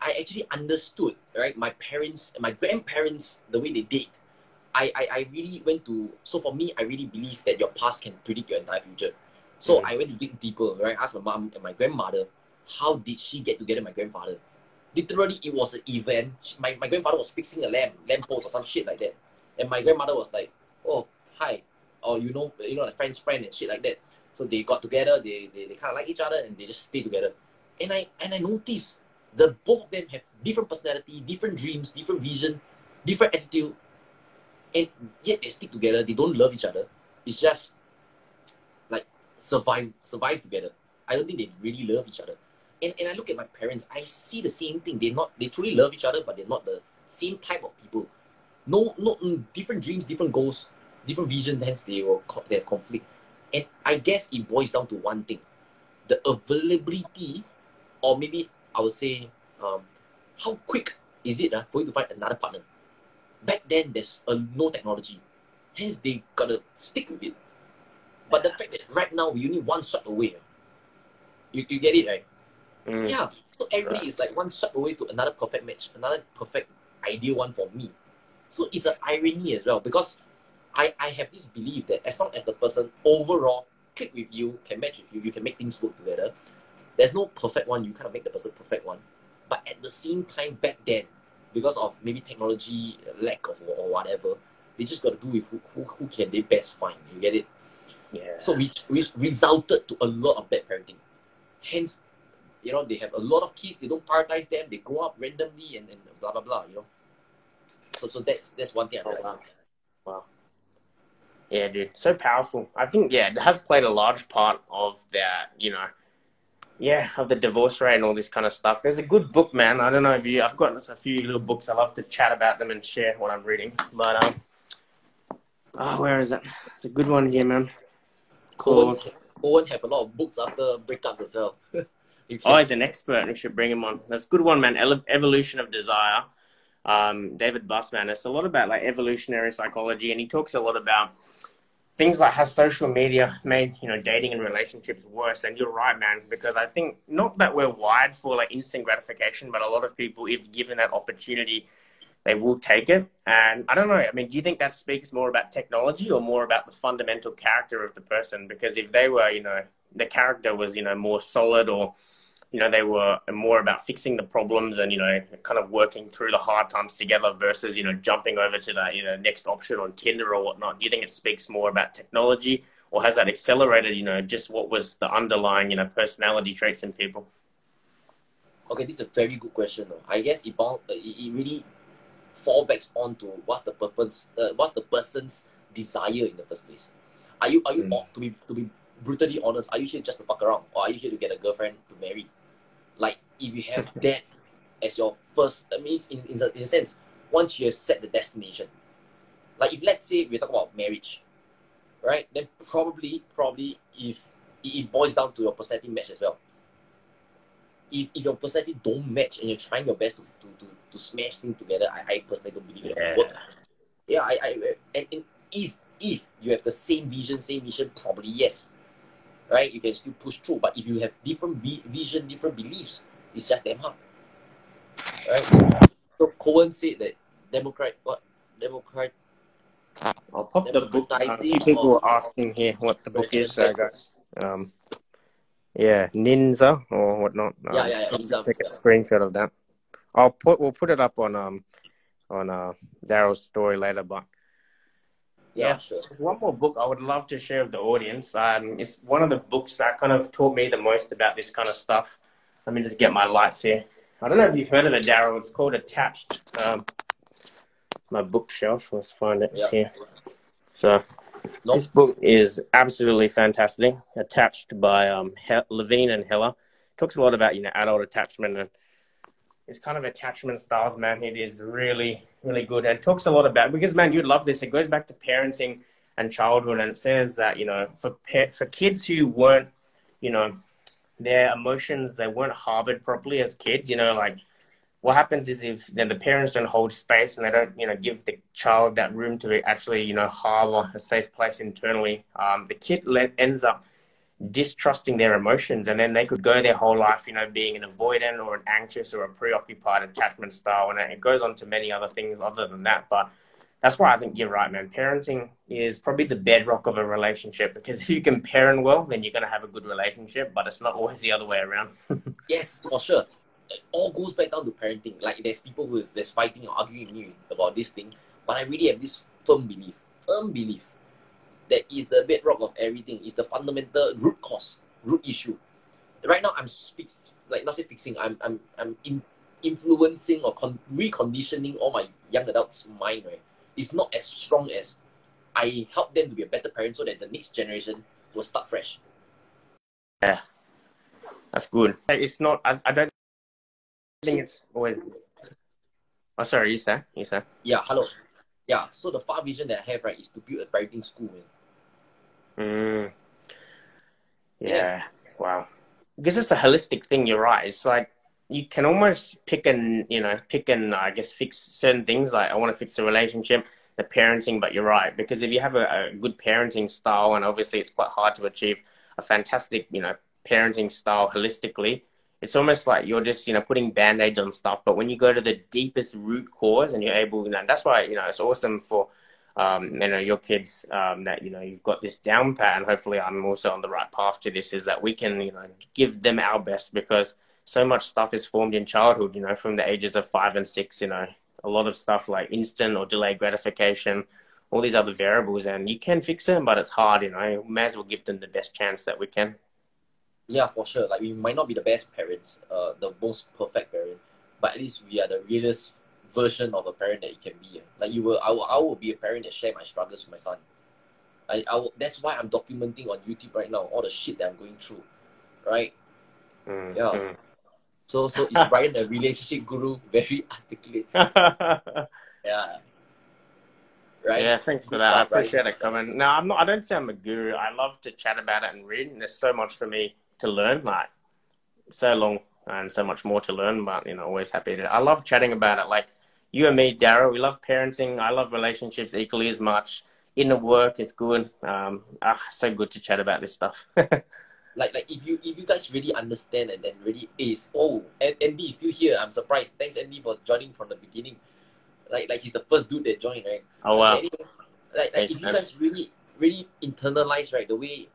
I actually understood, right? My parents, and my grandparents, the way they date. I, I, I really went to, so for me, I really believe that your past can predict your entire future. So mm-hmm. I went to dig deeper, right? Asked my mom and my grandmother, how did she get together with my grandfather? Literally, it was an event. My, my grandfather was fixing a lamp, lamp post or some shit like that. And my grandmother was like, oh, hi, or you know, you know, like friend's friend and shit like that. So they got together, they, they, they kind of like each other and they just stay together. And I and I noticed the both of them have different personality, different dreams, different vision, different attitude, and yet they stick together. They don't love each other. It's just like survive survive together. I don't think they really love each other. And, and I look at my parents, I see the same thing. They not they truly love each other, but they're not the same type of people. No, no, mm, different dreams, different goals, different vision, hence they will they have conflict. And I guess it boils down to one thing: the availability, or maybe I would say, um, how quick is it uh, for you to find another partner? Back then, there's uh, no technology, hence they gotta stick with it. But the fact that right now we only one shot away. You, you get it, right?
Mm.
Yeah. So everybody
Right.
is like one shot away to another perfect match, another perfect ideal one for me. So it's an irony as well because I, I have this belief that as long as the person overall click with you, can match with you, you can make things work together. There's no perfect one, you kind of make the person perfect one. But at the same time, back then, because of maybe technology lack of or whatever, they just got to do with who, who, who can they best find. You get it?
Yeah.
So which, which resulted to a lot of bad parenting. Hence, you know, they have a lot of kids, they don't prioritize them, they grow up randomly and, and blah blah blah, you know. So so that's that's one thing I
Oh,
realized.
wow. Yeah, dude, so powerful. I think yeah, it has played a large part of that. You know, yeah, of the divorce rate and all this kind of stuff. There's a good book, man. I don't know if you. I've got a few little books. I love to chat about them and share what I'm reading. But um, oh, where is it? It's a good one here, man. Called.
Cohen have a lot of books after breakups as well. you
Oh, he's an expert. We should bring him on. That's a good one, man. Evolution of Desire. Um, David Bussman. It's a lot about like evolutionary psychology, and he talks a lot about things like how social media made you know dating and relationships worse. And you're right, man, because I think not that we're wired for like instant gratification, but a lot of people, if given that opportunity, they will take it. And I don't know. I mean, do you think that speaks more about technology or more about the fundamental character of the person? Because if they were, you know, the character was, you know, more solid or, you know, they were more about fixing the problems and, you know, kind of working through the hard times together versus, you know, jumping over to that, you know, next option on Tinder or whatnot. Do you think it speaks more about technology or has that accelerated, you know, just what was the underlying, you know, personality traits in people?
Okay, this is a very good question. though. I guess it, bound, it, really fall backs on to what's the purpose, uh, what's the person's desire in the first place. Are you are you
Mm.
to be to be brutally honest? Are you here just to fuck around, or are you here to get a girlfriend to marry? Like if you have that as your first, that means in in a, in a sense, once you have set the destination, like if let's say we talk about marriage, right? Then probably probably if it, boils down to your personality match as well if, if your personality don't match and you're trying your best to, to, to, to smash things together, I, I personally don't believe it
Yeah.
work. Yeah, I, I and, and if if you have the same vision, same mission, probably yes. Right? You can still push through. But if you have different vi- vision, different beliefs, it's just damn hard. Right? So Cohen said that Democrat what Democrat
I'll pop the book. Uh, a few people were asking here what the book is,
President
guys. Um, yeah, Ninja or whatnot. Um,
Yeah, yeah, yeah,
I'll
Ninja,
Take a
yeah.
screenshot of that. I'll put. We'll put it up on um on uh Daryl's story later. But
yeah, sure.
one more book I would love to share with the audience. Um, it's one of the books that kind of taught me the most about this kind of stuff. Let me just get my lights here. I don't know if you've heard of it, Daryl. It's called Attached. Um, my bookshelf. Let's find it. It's
Yeah.
here. So
Nope.
this book is absolutely fantastic. Attached by um, he- Levine and Heller. Talks a lot about you know adult attachment and it's kind of attachment styles, man. It is really really good and talks a lot about because man, you'd love this. It goes back to parenting and childhood, and it says that you know for for kids who weren't you know their emotions they weren't harbored properly as kids. You know, like what happens is if you know, the parents don't hold space and they don't you know give the child that room to actually you know harbor a safe place internally, um, the kid ends up distrusting their emotions and then they could go their whole life you know being an avoidant or an anxious or a preoccupied attachment style and it goes on to many other things other than that but that's why i think you're right man parenting is probably the bedrock of a relationship because if you can parent well then you're going to have a good relationship but it's not always the other way around
Yes, for sure. It all goes back down to parenting. Like there's people who is there's fighting or arguing with me about this thing, but I really have this firm belief, firm belief that is the bedrock of everything. Is the fundamental root cause, root issue. Right now, I'm fix, like not say fixing. I'm I'm I'm in, influencing or con- reconditioning all my young adults' mind. Right, it's not as strong as I help them to be a better parent, so that the next generation will start fresh.
Yeah, that's good it's not i, I don't think it's oh, always oh sorry you say you say
Yeah, hello. Yeah, so the far vision that I have, right, is to build a parenting school, man.
Mm. Yeah.
Yeah.
Wow. Because it's a holistic thing. You're right. It's like you can almost pick and you know pick and I guess fix certain things. Like I want to fix the relationship. the parenting, but you're right because if you have a, a good parenting style, and obviously it's quite hard to achieve a fantastic, you know, parenting style holistically, it's almost like you're just you know putting band-aids on stuff but when you go to the deepest root cause and you're able you know that's why you know it's awesome for um, you know your kids um, that you know you've got this down pat and hopefully i'm also on the right path to this is that we can you know give them our best because so much stuff is formed in childhood you know from the ages of five and six you know. A lot of stuff like instant or delayed gratification all these other variables and you can fix them but it's hard you know. We may as well give them the best chance that we can.
Yeah, for sure. Like we might not be the best parents, uh, the most perfect parent, but at least we are the realest version of a parent that you can be. Like you will, I will, I will be a parent that share my struggles with my son. I, I will, that's why I'm documenting on YouTube right now all the shit that I'm going through, right?
Mm,
yeah.
mm.
So so is Ryan the relationship guru very articulate? yeah.
Right. Yeah, thanks for that. I appreciate it Cohen. No, I'm not. I don't say I'm a guru. I love to chat about it and read, and there's so much for me to learn. Like so long and so much more to learn, but you know, always happy to. I love chatting about it. Like you and me, Daryl, we love parenting. I love relationships equally as much. In the work, it's good. Um, ah, so good to chat about this stuff.
like, like if you if you guys really understand and then really is oh, and Andy is still here. I'm surprised. Thanks, Andy, for joining from the beginning. Like, like he's the first dude that joined, right?
Oh wow.
Anyway, like, like if you guys really really internalize right the way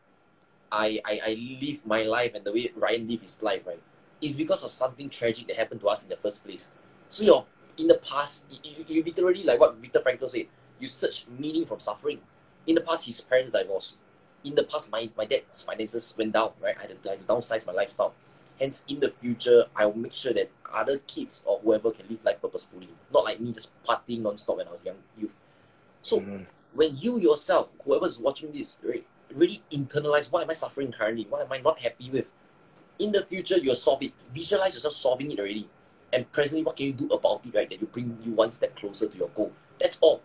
I, I, I live my life and the way Ryan live his life, right, is because of something tragic that happened to us in the first place. So you're in the past, you, you, literally like what Viktor Frankl said, you search meaning from suffering. In the past, his parents divorced. In the past, my, my dad's finances went down, right? I had, to, I had to downsize my lifestyle. Hence, in the future, I will make sure that other kids or whoever can live life purposefully. Not like me just partying non-stop when I was young youth. So mm-hmm. when you yourself, whoever's watching this, right, really internalize what am I suffering currently? What am I not happy with? In the future, you'll solve it. Visualize yourself solving it already. And presently, what can you do about it, right? That you bring you one step closer to your goal. That's all.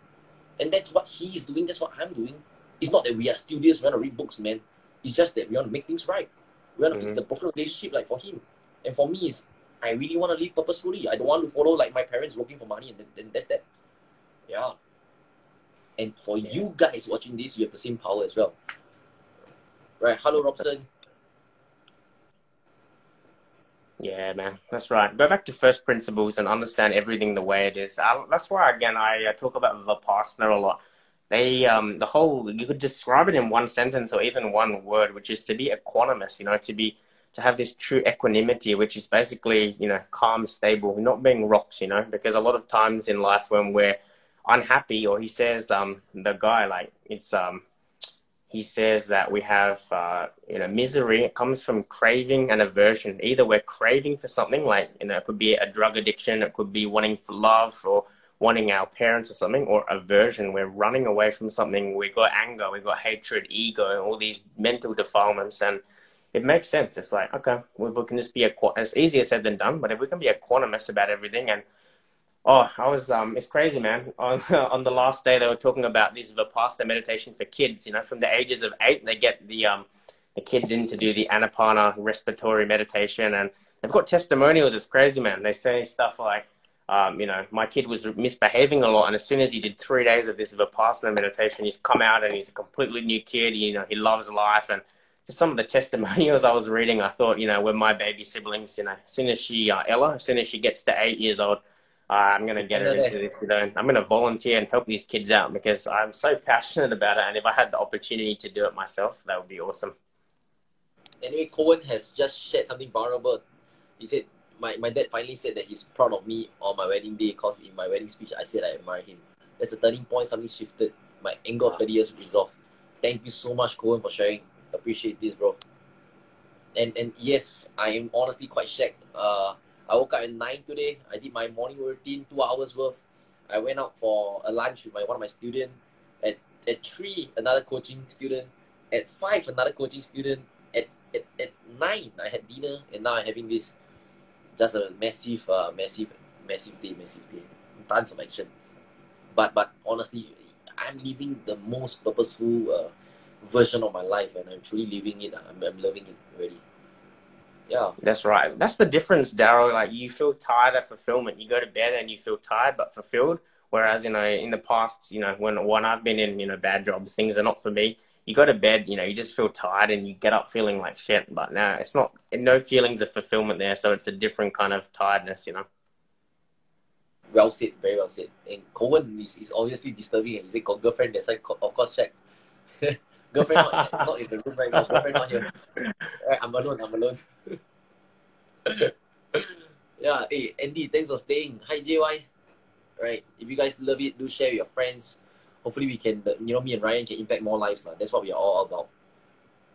And that's what he's doing. That's what I'm doing. It's not that we are studious, we want to read books, man. It's just that we want to make things right. We want to mm-hmm. fix the broken relationship, like for him. And for me, is I really want to live purposefully. I don't want to follow like my parents working for money, and then, then that's that. Yeah. And for you guys watching this, you have the same power as well. Right. Hello, Robson.
Yeah, man, that's right. Go back to first principles and understand everything the way it is. I, that's why, again, I uh, talk about Vipassana a lot. They, um, the whole, you could describe it in one sentence or even one word, which is to be equanimous. You know, to be, to have this true equanimity, which is basically, you know, calm, stable, not being rocks. You know, because a lot of times in life when we're unhappy, or he says, um, the guy like it's um he says that we have, uh, you know, misery. It comes from craving and aversion. Either we're craving for something, like, you know, it could be a drug addiction, it could be wanting for love or wanting our parents or something, or aversion. We're running away from something. We got anger, we got hatred, ego, and all these mental defilements. And it makes sense. It's like, okay, we, can just be a, it's easier said than done, but if we can be equanimous about everything and Oh, I was um, it's crazy, man. On on the last day, they were talking about this vipassana meditation for kids. You know, from the ages of eight, they get the um, the kids in to do the anapana respiratory meditation, and they've got testimonials. It's crazy, man. They say stuff like, um, you know, my kid was misbehaving a lot, and as soon as he did three days of this vipassana meditation, he's come out and he's a completely new kid. You know, he loves life, and just some of the testimonials I was reading, I thought, you know, when my baby siblings, you know, as soon as she uh, Ella, as soon as she gets to eight years old uh, I'm going to get her into this. You know, I'm going to volunteer and help these kids out because I'm so passionate about it. And if I had the opportunity to do it myself, that would be awesome.
Anyway, Cohen has just shared something vulnerable. He said, my, my dad finally said that he's proud of me on my wedding day because in my wedding speech, I said I admire him. That's a turning point. Something shifted. My anger of 30 years resolved. Thank you so much, Cohen, for sharing. Appreciate this, bro. And and yes, I am honestly quite shocked. Uh, I woke up at 9 today. I did my morning routine, two hours worth. I went out for a lunch with my one of my students. At, at 3, another coaching student. At 5, another coaching student. At, at, at 9, I had dinner. And now I'm having this. Just a massive, uh, massive, massive day, massive day. Tons of action. But, but honestly, I'm living the most purposeful uh, version of my life. And I'm truly living it. I'm, I'm loving it already. Yeah.
That's right. That's the difference, Daryl. Like you feel tired of fulfillment. You go to bed and you feel tired but fulfilled. Whereas, you know, in the past, you know, when when I've been in, you know, bad jobs, things are not for me. You go to bed, you know, you just feel tired and you get up feeling like shit. But now it's not, no feelings of fulfillment there. So it's a different kind of tiredness, you know.
Well said, very well said. And Cohen is, is obviously disturbing and he said got girlfriend, that's why of course check. girlfriend not, not in the room right now, girlfriend not here. Right, I'm alone, I'm alone. yeah, hey Andy, thanks for staying. Hi JY. Right. If you guys love it, do share with your friends. Hopefully we can you know me and Ryan can impact more lives. That's what we are all about.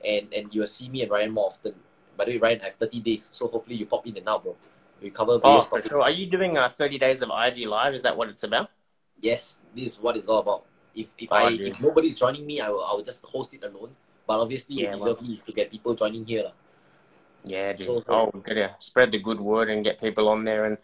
And and you will see me and Ryan more often. By the way, Ryan, I have 30 days, so hopefully you pop in and out, bro. We cover
Oh,
various
for
topics.
sure. Are you doing uh, 30 days of IG Live? Is that what it's about?
Yes, this is what it's all about. If if
Oh,
I
dude.
if nobody's joining me, I will I will just host it alone. But obviously,
Yeah,
it would be
well.
lovely to get people joining here. lah.
Yeah, dude.
So-
oh, good. Yeah. Spread the good word and get people on there. And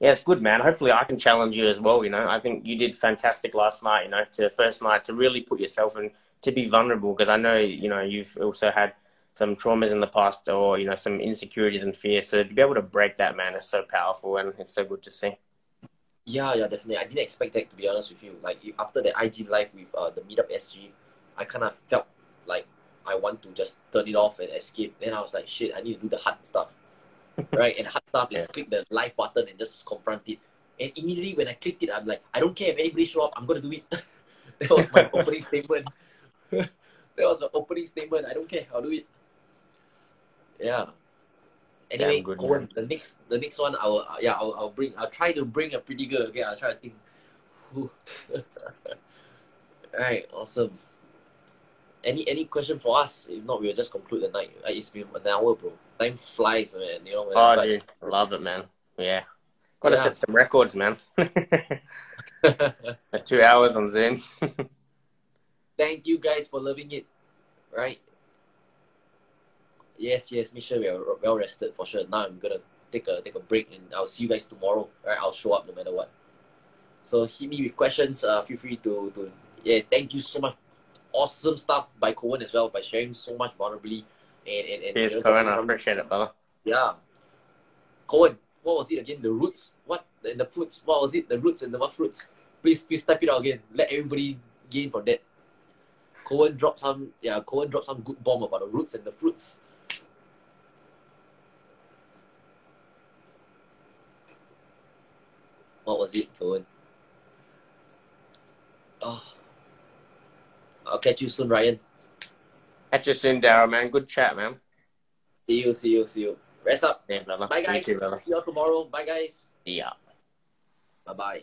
yeah, it's good, man. Hopefully, I can challenge you as well. You know, I think you did fantastic last night. You know, to first night to really put yourself in to be vulnerable because I know you know you've also had some traumas in the past or you know some insecurities and fears. So to be able to break that, man, is so powerful and it's so good to see.
Yeah, yeah, definitely. I didn't expect that to be honest with you. Like you- after the IG live with uh, the Meetup SG, I kind of felt like I want to just turn it off and escape. Then I was like, shit, I need to do the hard stuff, right? And hard stuff is
Yeah.
click the live button and just confront it. And immediately when I clicked it, I'm like, I don't care if anybody show up, I'm gonna do it. that was my opening statement. that was my opening statement. I don't care, I'll do it. Yeah. Anyway,
good, man.
the next the next one I will uh, yeah I'll, I'll bring I'll try to bring a pretty girl. Okay, I'll try to think. Who? Alright, awesome. Any any question for us? If not, we'll just conclude the night. It's been an hour, bro. Time flies, man. You know
Oh, dude, love it, man. Yeah, got to
Yeah.
set some records, man. Two hours on Zoom.
Thank you guys for loving it. Right? Yes, yes. Make sure we are well rested for sure. Now I'm gonna take a take a break and I'll see you guys tomorrow. Right? I'll show up no matter what. So hit me with questions. Uh, feel free to to yeah. Thank you so much. Awesome stuff by Cohen as well by sharing so much vulnerably and and, and know,
Cohen. I appreciate it, fella.
yeah. Cohen, what was it again? The roots? What? And the fruits? What was it? The roots and the what fruits? Please, please type it out again. Let everybody gain from that. Cohen dropped some, yeah, Cohen dropped some good bomb about the roots and the fruits. What was it, Cohen? Oh. I'll catch you soon, Ryan.
Catch you soon, Daryl, man. Good chat, man.
See you, see you, see you. Rest up.
Yeah, brother.
Bye,
You
guys.
too, brother.
See you all tomorrow. Bye, guys.
Yeah.
Bye bye.